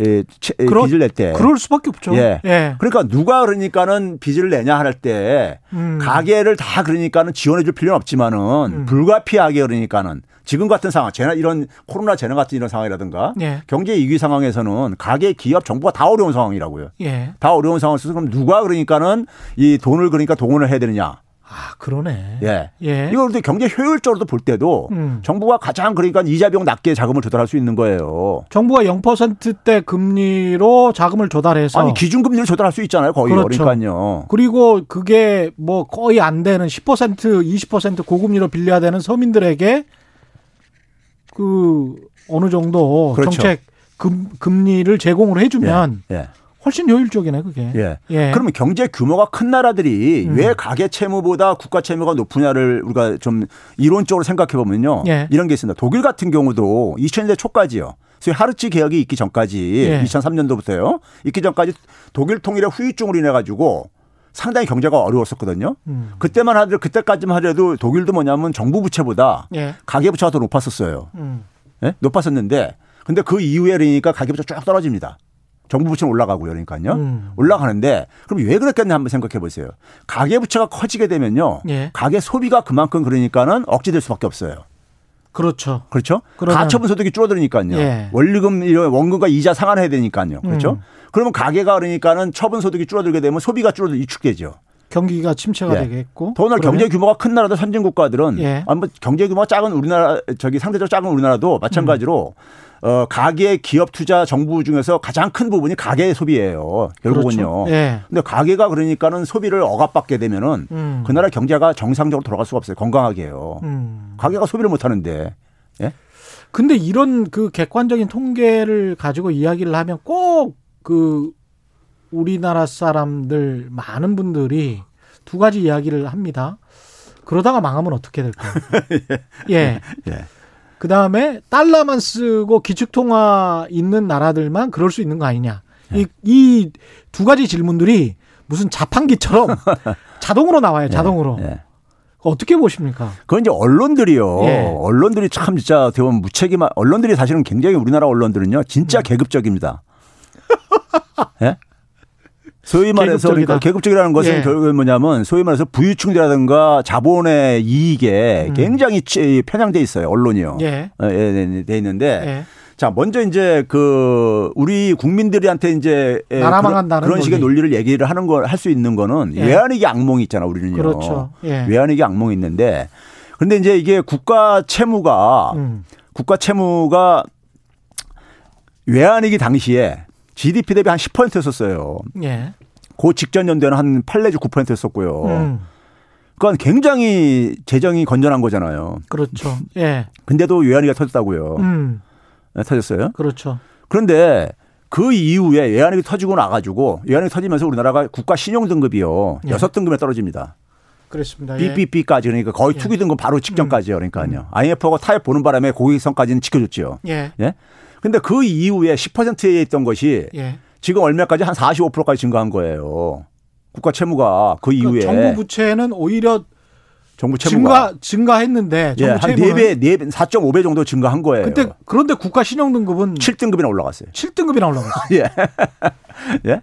예, 그러, 빚을 낼 때. 그럴 수밖에 없죠. 예. 예. 그러니까 누가 그러니까는 빚을 내냐 할 때 음. 가계를 다 그러니까는 지원해 줄 필요는 없지만은 음. 불가피하게 그러니까는 지금 같은 상황, 재난 이런 코로나 재난 같은 이런 상황이라든가 예. 경제 위기 상황에서는 가계, 기업, 정부가 다 어려운 상황이라고요. 예. 다 어려운 상황에서 그럼 누가 그러니까는 이 돈을 그러니까 동원을 해야 되느냐. 아, 그러네. 예. 예. 이걸 경제 효율적으로 볼 때도 음. 정부가 가장 그러니까 이자 비용 낮게 자금을 조달할 수 있는 거예요. 정부가 0%대 금리로 자금을 조달해서 아니 기준금리를 조달할 수 있잖아요. 거의 그렇죠. 그러니까요. 그리고 그게 뭐 거의 안 되는 10% 20% 고금리로 빌려야 되는 서민들에게 그 어느 정도 그렇죠. 정책 금, 금리를 제공을 해주면 예. 예. 훨씬 효율적이네 그게. 예. 예. 그러면 경제 규모가 큰 나라들이 음. 왜 가계 채무보다 국가 채무가 높으냐를 우리가 좀 이론적으로 생각해 보면요. 예. 이런 게 있습니다. 독일 같은 경우도 2000년대 초까지요. 소위 하르츠 개혁이 있기 전까지 예. 2003년도부터요. 있기 전까지 독일 통일의 후유증으로 인해 가지고 상당히 경제가 어려웠었거든요. 음. 그때만 하더라도 그때까지만 하더라도 독일도 뭐냐면 정부 부채보다 예. 가계 부채가 더 높았었어요. 음. 예? 높았었는데 근데 그 이후에 그러니까 가계 부채 쭉 떨어집니다. 정부 부채는 올라가고요. 그러니까요. 음. 올라가는데 그럼 왜 그랬겠냐 한번 생각해 보세요. 가계 부채가 커지게 되면요. 예. 가계 소비가 그만큼 그러니까는 억제될 수밖에 없어요. 그렇죠. 그렇죠? 가처분 소득이 줄어드니까요. 예. 원리금 원금과 이자 상환해야 되니까요. 그렇죠? 음. 그러면 가계가 그러니까는 처분 소득이 줄어들게 되면 소비가 줄어들 위축되죠. 경기가 침체가 예. 되겠고. 더군다나 그러면- 경제 규모가 큰 나라도 선진 국가들은 예. 뭐 경제 규모가 작은 우리나라 저기 상대적으로 작은 우리나라도 마찬가지로 음. 어 가계 기업 투자 정부 중에서 가장 큰 부분이 가계 소비예요. 결국은요. 그렇죠. 예. 근데 가계가 그러니까는 소비를 억압받게 되면은 음. 그 나라 경제가 정상적으로 돌아갈 수가 없어요. 건강하게요. 음. 가계가 소비를 못 하는데. 예? 근데 이런 그 객관적인 통계를 가지고 이야기를 하면 꼭 그 우리나라 사람들 많은 분들이 두 가지 이야기를 합니다. 그러다가 망하면 어떻게 될까요? 예. 예. 그 다음에 달러만 쓰고 기축통화 있는 나라들만 그럴 수 있는 거 아니냐. 예. 이두 가지 질문들이 무슨 자판기처럼 자동으로 나와요. 자동으로. 예. 어떻게 보십니까? 그건 이제 언론들이요. 예. 언론들이 참 진짜 어떻게 보면 무책임한 언론들이 사실은 굉장히 우리나라 언론들은요. 진짜 음. 계급적입니다. 예? 소위 말해서 계급적이다. 그러니까 계급적이라는 것은 예. 결국은 뭐냐면 소위 말해서 부유층이라든가 자본의 이익에 음. 굉장히 치- 편향돼 있어요. 언론이요. 예. 어, 예, 돼 있는데 예. 자, 먼저 이제 그 우리 국민들한테 이제 예, 나라 그런- 망한다는 그런 식의 논리. 논리를 얘기를 하는 걸 할 수 있는 거는 예. 외환위기 악몽이 있잖아, 우리는요. 그렇죠. 예. 외환위기 악몽이 있는데 근데 이제 이게 국가 채무가 음. 국가 채무가 외환위기 당시에 GDP 대비 한 10%였었어요. 예. 그 직전 연도에는 한 8 내지 9%였었고요. 음. 그건 굉장히 재정이 건전한 거잖아요. 그렇죠. 예. 근데도 외환위기가 터졌다고요. 음. 네, 터졌어요. 그렇죠. 그런데 그 이후에 외환위기 터지고 나가지고 외환위기 터지면서 우리나라가 국가 신용 등급이요 예. 여섯 등급에 떨어집니다. 그렇습니다. 예. BBB까지 그러니까 거의 예. 투기 등급 바로 직전까지요. 그러니까요. IMF가 타협 보는 바람에 고객선까지는 지켜줬죠. 예. 예. 근데 그 이후에 10%에 있던 것이 예. 지금 얼마까지 한 45%까지 증가한 거예요. 국가 채무가 그 이후에 그러니까 정부 부채는 오히려 정부 채무가 증가 증가했는데 예, 정부 한 채무는 4배, 4배, 4.5배 정도 증가한 거예요. 그때 그런데 국가 신용 등급은 7등급이나 올라갔어요. 7등급이나 올라갔어요. 예. 예?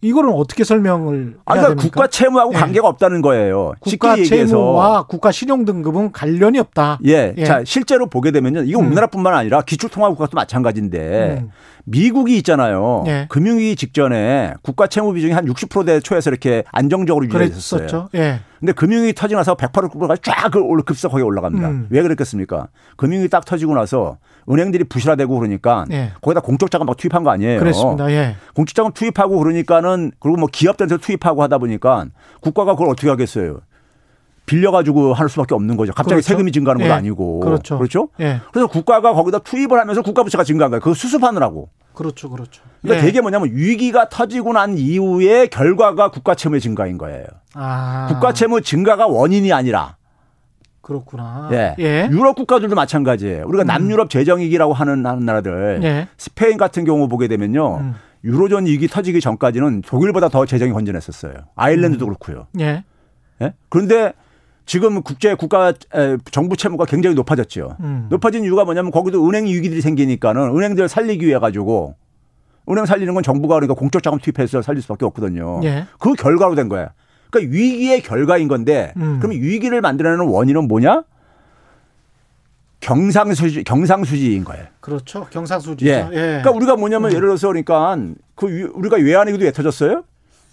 이거는 어떻게 설명을 아, 그러니까? 국가 채무하고 예. 관계가 없다는 거예요. 국가. 채무와 국가 신용 등급은 관련이 없다. 예. 예. 자, 실제로 보게 되면요. 이건 음. 우리나라뿐만 아니라 기축통화국가도 마찬가지인데 음. 미국이 있잖아요. 예. 금융위기 직전에 국가 채무 비중이 한 60%대 초에서 이렇게 안정적으로 유지했었어요. 그랬었죠. 예. 근데 금융위기 터지고 나서 108%까지 쫙 올- 급속하게 올라갑니다. 음. 왜 그랬겠습니까? 금융위기 딱 터지고 나서 은행들이 부실화되고 그러니까 예. 거기다 공적 자금 막 투입한 거 아니에요. 그랬습니다. 예. 공적 자금 투입하고 그러니까는 그리고 뭐 기업들한테 투입하고 하다 보니까 국가가 그걸 어떻게 하겠어요? 빌려가지고 할 수밖에 없는 거죠. 갑자기 그렇죠. 세금이 증가하는 건 예. 아니고. 그렇죠. 그렇죠? 예. 그래서 국가가 거기다 투입을 하면서 국가 부채가 증가한 거예요. 그거 수습하느라고. 그렇죠. 그렇죠. 그러니까 예. 되게 뭐냐면 위기가 터지고 난 이후에 결과가 국가 채무의 증가인 거예요. 아. 국가 채무 증가가 원인이 아니라 그렇구나. 예. 예. 유럽 국가들도 마찬가지예요. 우리가 남유럽 재정위기라고 하는 나라들 예. 스페인 같은 경우 보게 되면요. 음. 유로존 위기 터지기 전까지는 독일보다 더 재정이 건전했었어요. 아일랜드도 그렇고요. 예. 예? 그런데 지금 국제 국가 에, 정부 채무가 굉장히 높아졌죠. 음. 높아진 이유가 뭐냐면 거기도 은행 위기들이 생기니까는 은행들 살리기 위해 가지고 은행 살리는 건 정부가 그러니까 공적 자금 투입해서 살릴 수밖에 없거든요. 예. 그 결과로 된 거야. 그러니까 위기의 결과인 건데 음. 그럼 위기를 만들어내는 원인은 뭐냐? 경상수지 경상수지인 거예요. 그렇죠. 경상수지죠. 예. 예. 그러니까 우리가 뭐냐면 예를 들어서 그러니까 그 위- 우리가 외환위기도 왜 터졌어요?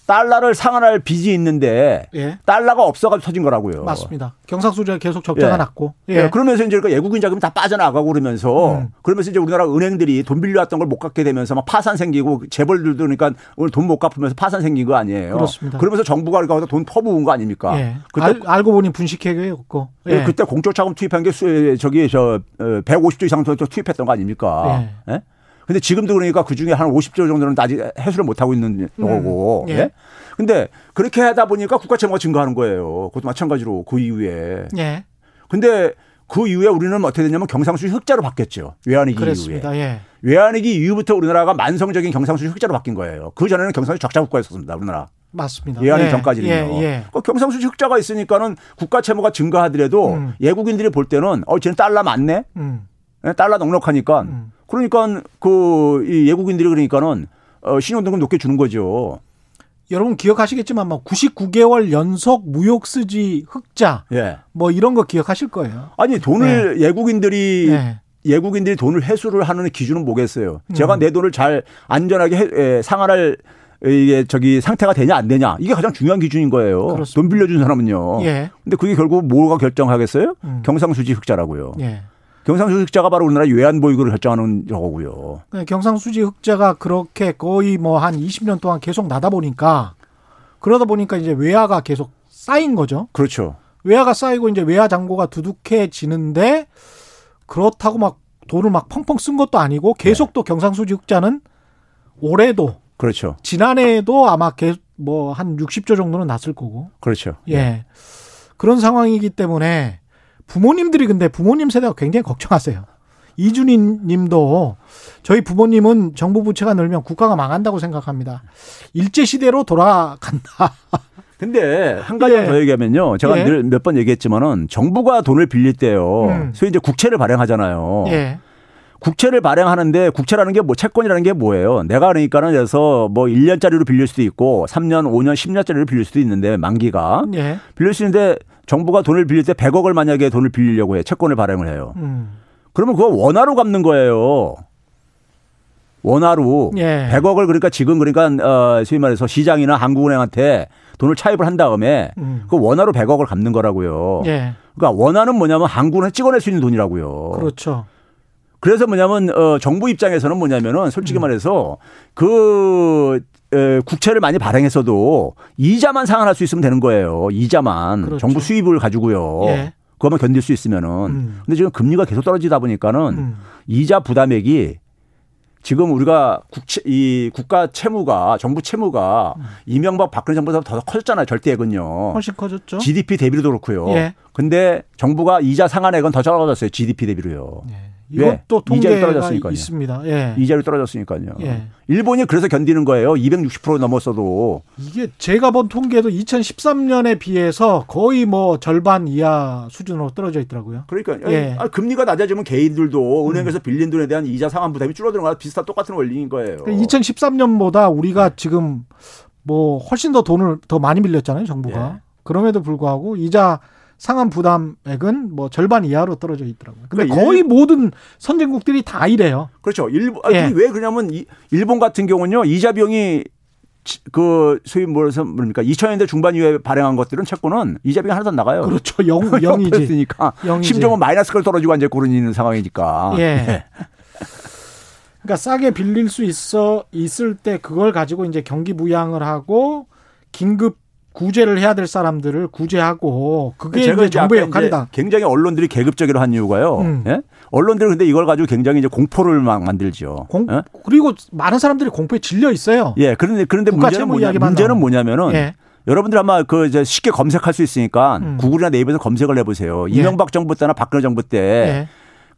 달러를 상환할 빚이 있는데 예. 달러가 없어가지고 터진 거라고요. 맞습니다. 경상수지가 계속 적자가 예. 났고. 예. 그러면서 이제 그러니까 외국인 자금이 다 빠져나가고 그러면서 음. 그러면서 이제 우리나라 은행들이 돈 빌려왔던 걸 못 갚게 되면서 막 파산 생기고 재벌들도 그러니까 오늘 돈 못 갚으면서 파산 생긴 거 아니에요. 그렇습니다. 그러면서 정부가 그러니까 돈 퍼부은 거 아닙니까? 예. 그때 알, 알고 보니 분식회계였고. 예, 그때 공적 자금 투입한 게 수- 저기 저 150조 이상 더 투입했던 거 아닙니까? 예. 근데 지금도 그러니까 그 중에 한 50조 정도는 아직 해소를 못 하고 있는 거고. 예. 예. 근데 그렇게 하다 보니까 국가 채무가 증가하는 거예요. 그것도 마찬가지로 그 이후에. 예. 근데 그 이후에 우리는 어떻게 됐냐면 경상수지 흑자로 바뀌었죠. 외환위기 그렇습니다. 이후에. 예. 외환위기 이후부터 우리나라가 만성적인 경상수지 흑자로 바뀐 거예요. 그 전에는 경상수지 적자 국가였었습니다. 우리나라. 맞습니다. 외환위기 예. 전까지는요. 예. 예. 그 경상수지 흑자가 있으니까는 국가 채무가 증가하더라도 음. 외국인들이 볼 때는 어, 쟤는 달러 많네? 음. 예, 달러 넉넉하니까 음. 그러니까 그 이 외국인들이 그러니까는 어, 신용등급 높게 주는 거죠. 여러분 기억하시겠지만 뭐 99개월 연속 무역 수지 흑자 예. 뭐 이런 거 기억하실 거예요. 아니 돈을 외국인들이 네. 외국인들이 돈을 회수를 하는 기준은 뭐겠어요? 제가 음. 내 돈을 잘 안전하게 해- 에, 상환할 이게 저기 상태가 되냐 안 되냐 이게 가장 중요한 기준인 거예요. 그렇습니다. 돈 빌려준 사람은요. 예. 근데 그게 결국 뭐가 결정하겠어요? 음. 경상수지 흑자라고요. 예. 경상수지 흑자가 바로 우리나라 외환보유고를 결정하는 저거고요. 그 경상수지 흑자가 그렇게 거의 뭐 한 20년 동안 계속 나다 보니까 그러다 보니까 이제 외화가 계속 쌓인 거죠. 그렇죠. 외화가 쌓이고 이제 외화 잔고가 두둑해지는데 그렇다고 막 돈을 막 펑펑 쓴 것도 아니고 계속 또 경상수지 흑자는 올해도 그렇죠. 지난해에도 아마 뭐 한 60조 정도는 났을 거고. 그렇죠. 예. 그런 상황이기 때문에 부모님들이 근데 부모님 세대가 굉장히 걱정하세요. 이준희 님도 저희 부모님은 정부 부채가 늘면 국가가 망한다고 생각합니다. 일제시대로 돌아간다. 근데 한 가지 예. 더 얘기하면요. 제가 예. 늘몇 번 얘기했지만은 정부가 돈을 빌릴 때요. 음. 소위 이제 국채를 발행하잖아요. 예. 국채를 발행하는데 국채라는 게 뭐 채권이라는 게 뭐예요? 내가 그러니까는 그래서 뭐 1년짜리로 빌릴 수도 있고 3년, 5년, 10년짜리로 빌릴 수도 있는데 만기가 예. 빌릴 수 있는데 정부가 돈을 빌릴 때 100억을 만약에 돈을 빌리려고 해. 채권을 발행을 해요. 음. 그러면 그거 원화로 갚는 거예요. 원화로 예. 100억을 그러니까 지금 그러니까 어 소위 말해서 시장이나 한국은행한테 돈을 차입을 한 다음에 음. 그 원화로 100억을 갚는 거라고요. 예. 그러니까 원화는 뭐냐면 한국은행 찍어낼 수 있는 돈이라고요. 그렇죠. 그래서 뭐냐면 어 정부 입장에서는 뭐냐면은 음. 솔직히 말해서 그 에, 국채를 많이 발행했어도 이자만 상환할 수 있으면 되는 거예요. 이자만 그렇죠. 정부 수입을 가지고요. 예. 그것만 견딜 수 있으면은. 음. 근데 지금 금리가 계속 떨어지다 보니까는 음. 이자 부담액이 지금 우리가 국채 이 국가 채무가 정부 채무가 이명박 박근혜 정부보다 더 커졌잖아요. 절대액은요. 훨씬 커졌죠. GDP 대비로도 그렇고요. 예. 근데 정부가 이자 상한액은 더 작아졌어요. GDP 대비로요. 예. 왜? 이것도 이자율이 통계가 떨어졌으니까요. 있습니다. 예. 이자율이 떨어졌으니까요. 예. 일본이 그래서 견디는 거예요. 260% 넘었어도. 이게 제가 본 통계도 2013년에 비해서 거의 뭐 절반 이하 수준으로 떨어져 있더라고요. 그러니까 예. 아, 금리가 낮아지면 개인들도 은행에서 빌린 돈에 대한 이자 상환 부담이 줄어드는 거랑 비슷한 똑같은 원리인 거예요. 2013년보다 우리가 지금 뭐 훨씬 더 돈을 더 많이 빌렸잖아요, 정부가. 예. 그럼에도 불구하고 이자 상환 부담액은 뭐 절반 이하로 떨어져 있더라고요. 근데 그러니까 거의 모든 선진국들이 다 이래요. 그렇죠. 일본 아, 예. 왜 그러냐면 이- 일본 같은 경우는요 이자 비용이 지- 그 소위 뭐래서 뭡니까 2000년대 중반 이후에 발행한 것들은 채권은 이자 비용이 하나도 안 나가요. 그렇죠. 영, 영이지. 그랬으니까 영이지. 심지어 뭐 마이너스가 떨어지고 앉아 있고 그런 상황이니까. 예. 그러니까 싸게 빌릴 수 있어 있을 때 그걸 가지고 이제 경기 부양을 하고 긴급 구제를 해야 될 사람들을 구제하고 그게 제가 정부의 역할이다. 굉장히 언론들이 계급적으로 한 이유가요. 음. 예? 언론들은 근데 이걸 가지고 굉장히 이제 공포를 막 만들죠. 공, 예? 그리고 많은 사람들이 공포에 질려 있어요. 예, 그런데 그런데 문제는 뭐냐, 문제는. 뭐냐면은 예. 여러분들 아마 그 이제 쉽게 검색할 수 있으니까 음. 구글이나 네이버에서 검색을 해보세요. 예. 이명박 정부 때나 박근혜 정부 때그 예.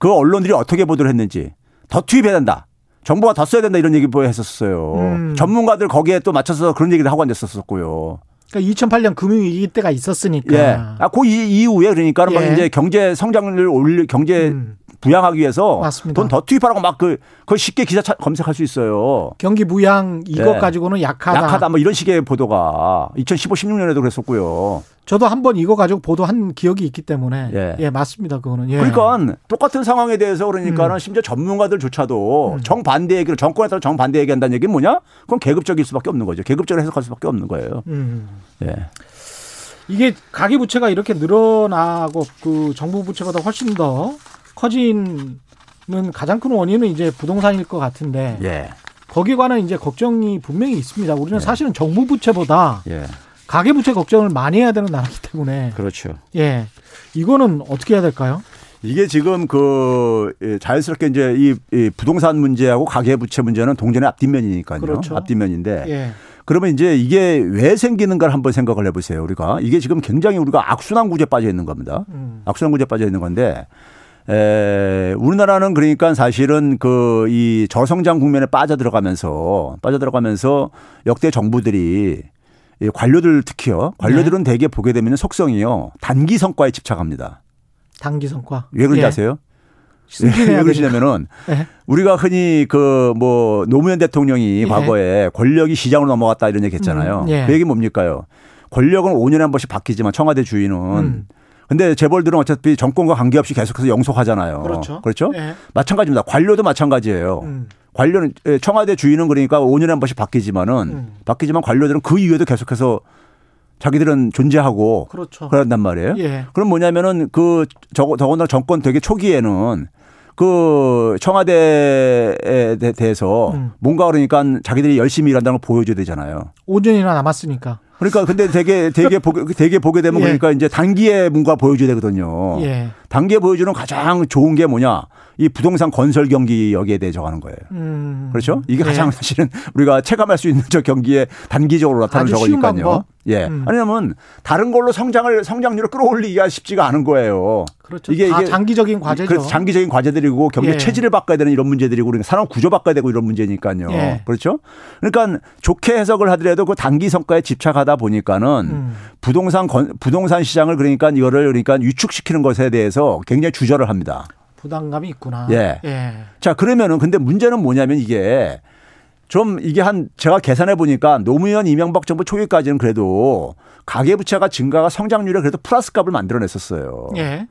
언론들이 어떻게 보도를 했는지 더 투입해야 된다. 정부가 더 써야 된다 이런 얘기 뭐 했었어요. 음. 전문가들 거기에 또 맞춰서 그런 얘기를 하고 앉았었고요. 그러니까 2008년 금융위기 때가 있었으니까. 예. 아, 그 이- 이후에 그러니까 막 예. 이제 경제 성장률을 올리 경제 음. 부양하기 위해서. 돈 더 투입하라고 막그 그걸 쉽게 기사 차- 검색할 수 있어요. 경기 부양 이것 예. 가지고는 약하다. 약하다 뭐 이런 식의 보도가 2015, 16년에도 그랬었고요. 저도 한 번 이거 가지고 보도한 기억이 있기 때문에 예. 예, 맞습니다. 그거는. 예. 그러니까 똑같은 상황에 대해서 그러니까는 음. 심지어 전문가들조차도 음. 정반대 얘기를 정권에 따라 정반대 얘기한다는 얘기는 뭐냐? 그건 계급적일 수밖에 없는 거죠. 계급적으로 해석할 수밖에 없는 거예요. 음. 예. 이게 가계 부채가 이렇게 늘어나고 그 정부 부채보다 훨씬 더 커지는 가장 큰 원인은 이제 부동산일 것 같은데 예. 거기에 관한 이제 걱정이 분명히 있습니다. 우리는 사실은 정부 부채보다 예. 가계 부채 걱정을 많이 해야 되는 나라이기 때문에 그렇죠. 예 이거는 어떻게 해야 될까요? 이게 지금 그 예, 자연스럽게 이제 이, 이 부동산 문제하고 가계부채 문제는 동전의 앞뒷면이니까요. 그렇죠. 앞뒷면인데 예 그러면 이제 이게 왜 생기는가를 한번 생각을 해보세요. 우리가 이게 지금 굉장히 우리가 악순환 구조에 빠져 있는 겁니다. 음. 악순환 구조에 빠져 있는 건데 에, 우리나라는 그러니까 사실은 그 이 저성장 국면에 빠져 들어가면서 빠져 들어가면서 역대 정부들이 이 관료들 특히요. 관료들은 네. 대개 보게 되면 속성이요. 단기 성과에 집착합니다. 단기 성과 왜 그런지 예. 아세요? 왜 그러시냐면은 네. 우리가 흔히 그 뭐 노무현 대통령이 예. 과거에 권력이 시장으로 넘어갔다 이런 얘기 했잖아요. 음, 예. 그 얘기 뭡니까요? 권력은 5년에 한 번씩 바뀌지만 청와대 주인은 음. 근데 재벌들은 어차피 정권과 관계없이 계속해서 영속하잖아요. 그렇죠. 그렇죠? 예. 마찬가지입니다. 관료도 마찬가지예요. 음. 관료는 예, 청와대 주인은 그러니까 5년에 한 번씩 바뀌지만은 음. 바뀌지만 관료들은 그 이후에도 계속해서 자기들은 존재하고 그렇죠. 그런단 말이에요. 예. 그럼 뭐냐면은 그 저거 더군다나 정권 되게 초기에는 그 청와대에 대- 대해서 음. 뭔가 그러니까 자기들이 열심히 일한다는 걸 보여줘야 되잖아요. 5년이나 남았으니까. 그러니까 근데 되게 되게 보게 되게 보게 되면 예. 그러니까 이제 단기에 뭔가 보여줘야 되거든요. 예. 단기에 보여주는 가장 좋은 게 뭐냐? 이 부동산 건설 경기 여기에 대해 적하는 거예요. 음. 그렇죠? 이게 예. 가장 사실은 우리가 체감할 수 있는 저 경기에 단기적으로 나타나는 저거니까요. 예. 음. 왜냐하면 다른 걸로 성장을 성장률을 끌어올리기가 쉽지가 않은 거예요. 그렇죠. 이게 다 이게 장기적인 과제죠. 그래서 장기적인 과제들이고 경제 예. 체질을 바꿔야 되는 이런 문제들이고 그러니까 산업 구조 바꿔야 되고 이런 문제니까요. 예. 그렇죠? 그러니까 좋게 해석을 하더라도 그 단기 성과에 집착하다 보니까는 음. 부동산 건, 부동산 시장을 그러니까 이거를 그러니까 유축시키는 것에 대해서 굉장히 주저를 합니다. 부담감이 있구나. 예. 예. 자, 그러면은 근데 문제는 뭐냐면 이게 좀 이게 한 제가 계산해 보니까 노무현 이명박 정부 초기까지는 그래도 가계부채가 증가가 성장률에 그래도 플러스 값을 만들어냈었어요. 예.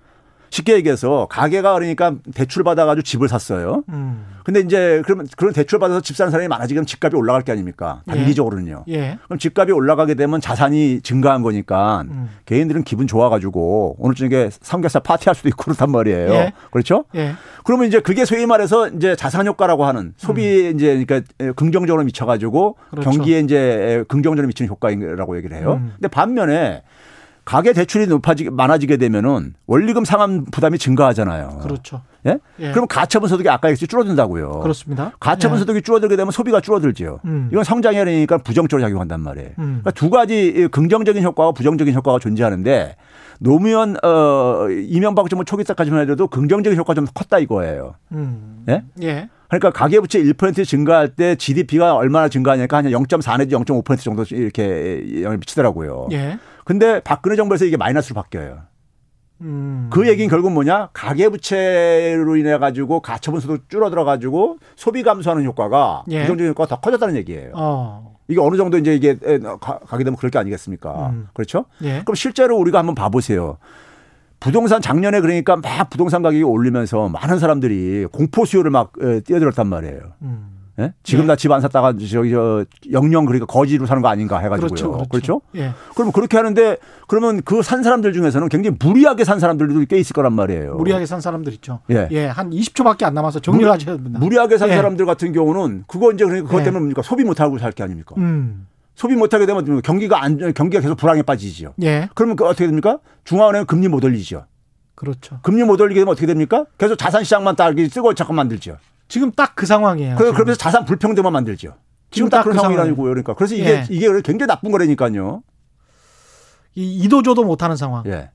쉽게 얘기해서 가게가 그러니까 대출 받아가지고 집을 샀어요. 음. 근데 이제 그러면 그런 대출 받아서 집 사는 사람이 많아지면 집값이 올라갈 게 아닙니까? 단기적으로는요. 예. 그럼 집값이 올라가게 되면 자산이 증가한 거니까 음. 개인들은 기분 좋아가지고 오늘 저녁에 삼겹살 파티할 수도 있고 그렇단 말이에요. 예. 그렇죠? 예. 그러면 이제 그게 소위 말해서 이제 자산 효과라고 하는 소비에 이제 그러니까 긍정적으로 미쳐가지고 음. 그렇죠. 경기에 이제 긍정적으로 미치는 효과라고 얘기를 해요. 음. 근데 반면에 가계 대출이 높아지 많아지게 되면은 원리금 상환 부담이 증가하잖아요. 그렇죠. 예? 예. 그럼 가처분 소득이 아까 얘기했듯이 줄어든다고요. 그렇습니다. 가처분 예. 소득이 줄어들게 되면 소비가 줄어들죠. 음. 이건 성장이 아니니까 부정적으로 작용한단 말이에요. 음. 그러니까 두 가지 긍정적인 효과와 부정적인 효과가 존재하는데 노무현 어 이명박 정부 초기 때까지만 해도 긍정적인 효과가 좀 컸다 이거예요. 음. 예? 예. 그러니까 가계부채 1% 증가할 때 GDP가 얼마나 증가하냐니까 한 0.4 내지 0.5% 정도 이렇게 영향을 미치더라고요. 예. 근데 박근혜 정부에서 이게 마이너스로 바뀌어요. 음. 그 얘기는 결국 뭐냐? 가계부채로 인해 가지고 가처분 소득 줄어들어 가지고 소비 감소하는 효과가 예. 부정적인 효과가 더 커졌다는 얘기예요. 어. 이게 어느 정도 이제 이게 가- 가게 되면 그럴 게 아니겠습니까? 음. 그렇죠? 예. 그럼 실제로 우리가 한번 봐보세요. 부동산 작년에 그러니까 막 부동산 가격이 올리면서 많은 사람들이 공포 수요를 막 에, 뛰어들었단 말이에요. 음. 예? 지금 예. 나집 안 샀다가 저기 저 영영 그러니까 거지로 사는 거 아닌가 해가지고요. 그렇죠. 그렇죠. 예. 그러면 그렇게 하는데 그러면 그 산 사람들 중에서는 굉장히 무리하게 산 사람들도 꽤 있을 거란 말이에요. 무리하게 산 사람들 있죠. 예. 한 20초밖에 안 남아서 정리를 하셔야 됩니다. 무리하게 산 예. 사람들 같은 경우는 그거 이제 그러니까 그것 예. 때문에 뭡니까 소비 못 하고 살 게 아닙니까? 음. 소비 못하게 되면 경기가 안 경기가 계속 불황에 빠지죠. 예. 그러면 그 어떻게 됩니까? 중앙은행은 금리 못 올리죠. 그렇죠. 금리 못 올리게 되면 어떻게 됩니까? 계속 자산 시장만 딸기 쓰고 자꾸 만들죠. 지금 딱 그 상황이에요. 그, 지금. 그러면서 자산 불평등만 만들죠. 지금 지금 딱 딱 그런 그 상황이라고요. 그러니까 그래서 이게 예. 이게 굉장히 나쁜 거라니까요. 이 이도저도 못하는 상황. 예.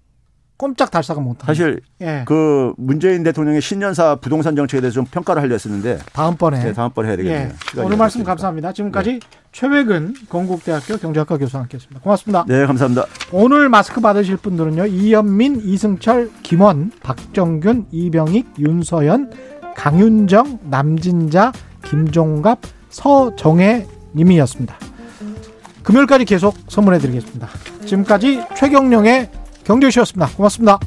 꼼짝 달싹은 못하는. 사실 예. 그 문재인 대통령의 신년사 부동산 정책에 대해서 좀 평가를 하려 했었는데 다음번에. 네, 다음번에 해야 되겠네요. 예. 오늘 말씀. 감사합니다. 지금까지 최외근 건국대학교 경제학과 교수와 함께했습니다. 고맙습니다. 네, 감사합니다. 오늘 마스크 받으실 분들은요. 이현민, 이승철, 김원, 박정균, 이병익, 윤서연, 강윤정, 남진자, 김종갑, 서정혜 님이었습니다. 금요일까지 계속 선물해 드리겠습니다. 지금까지 최경령의 경제쇼였습니다. 고맙습니다.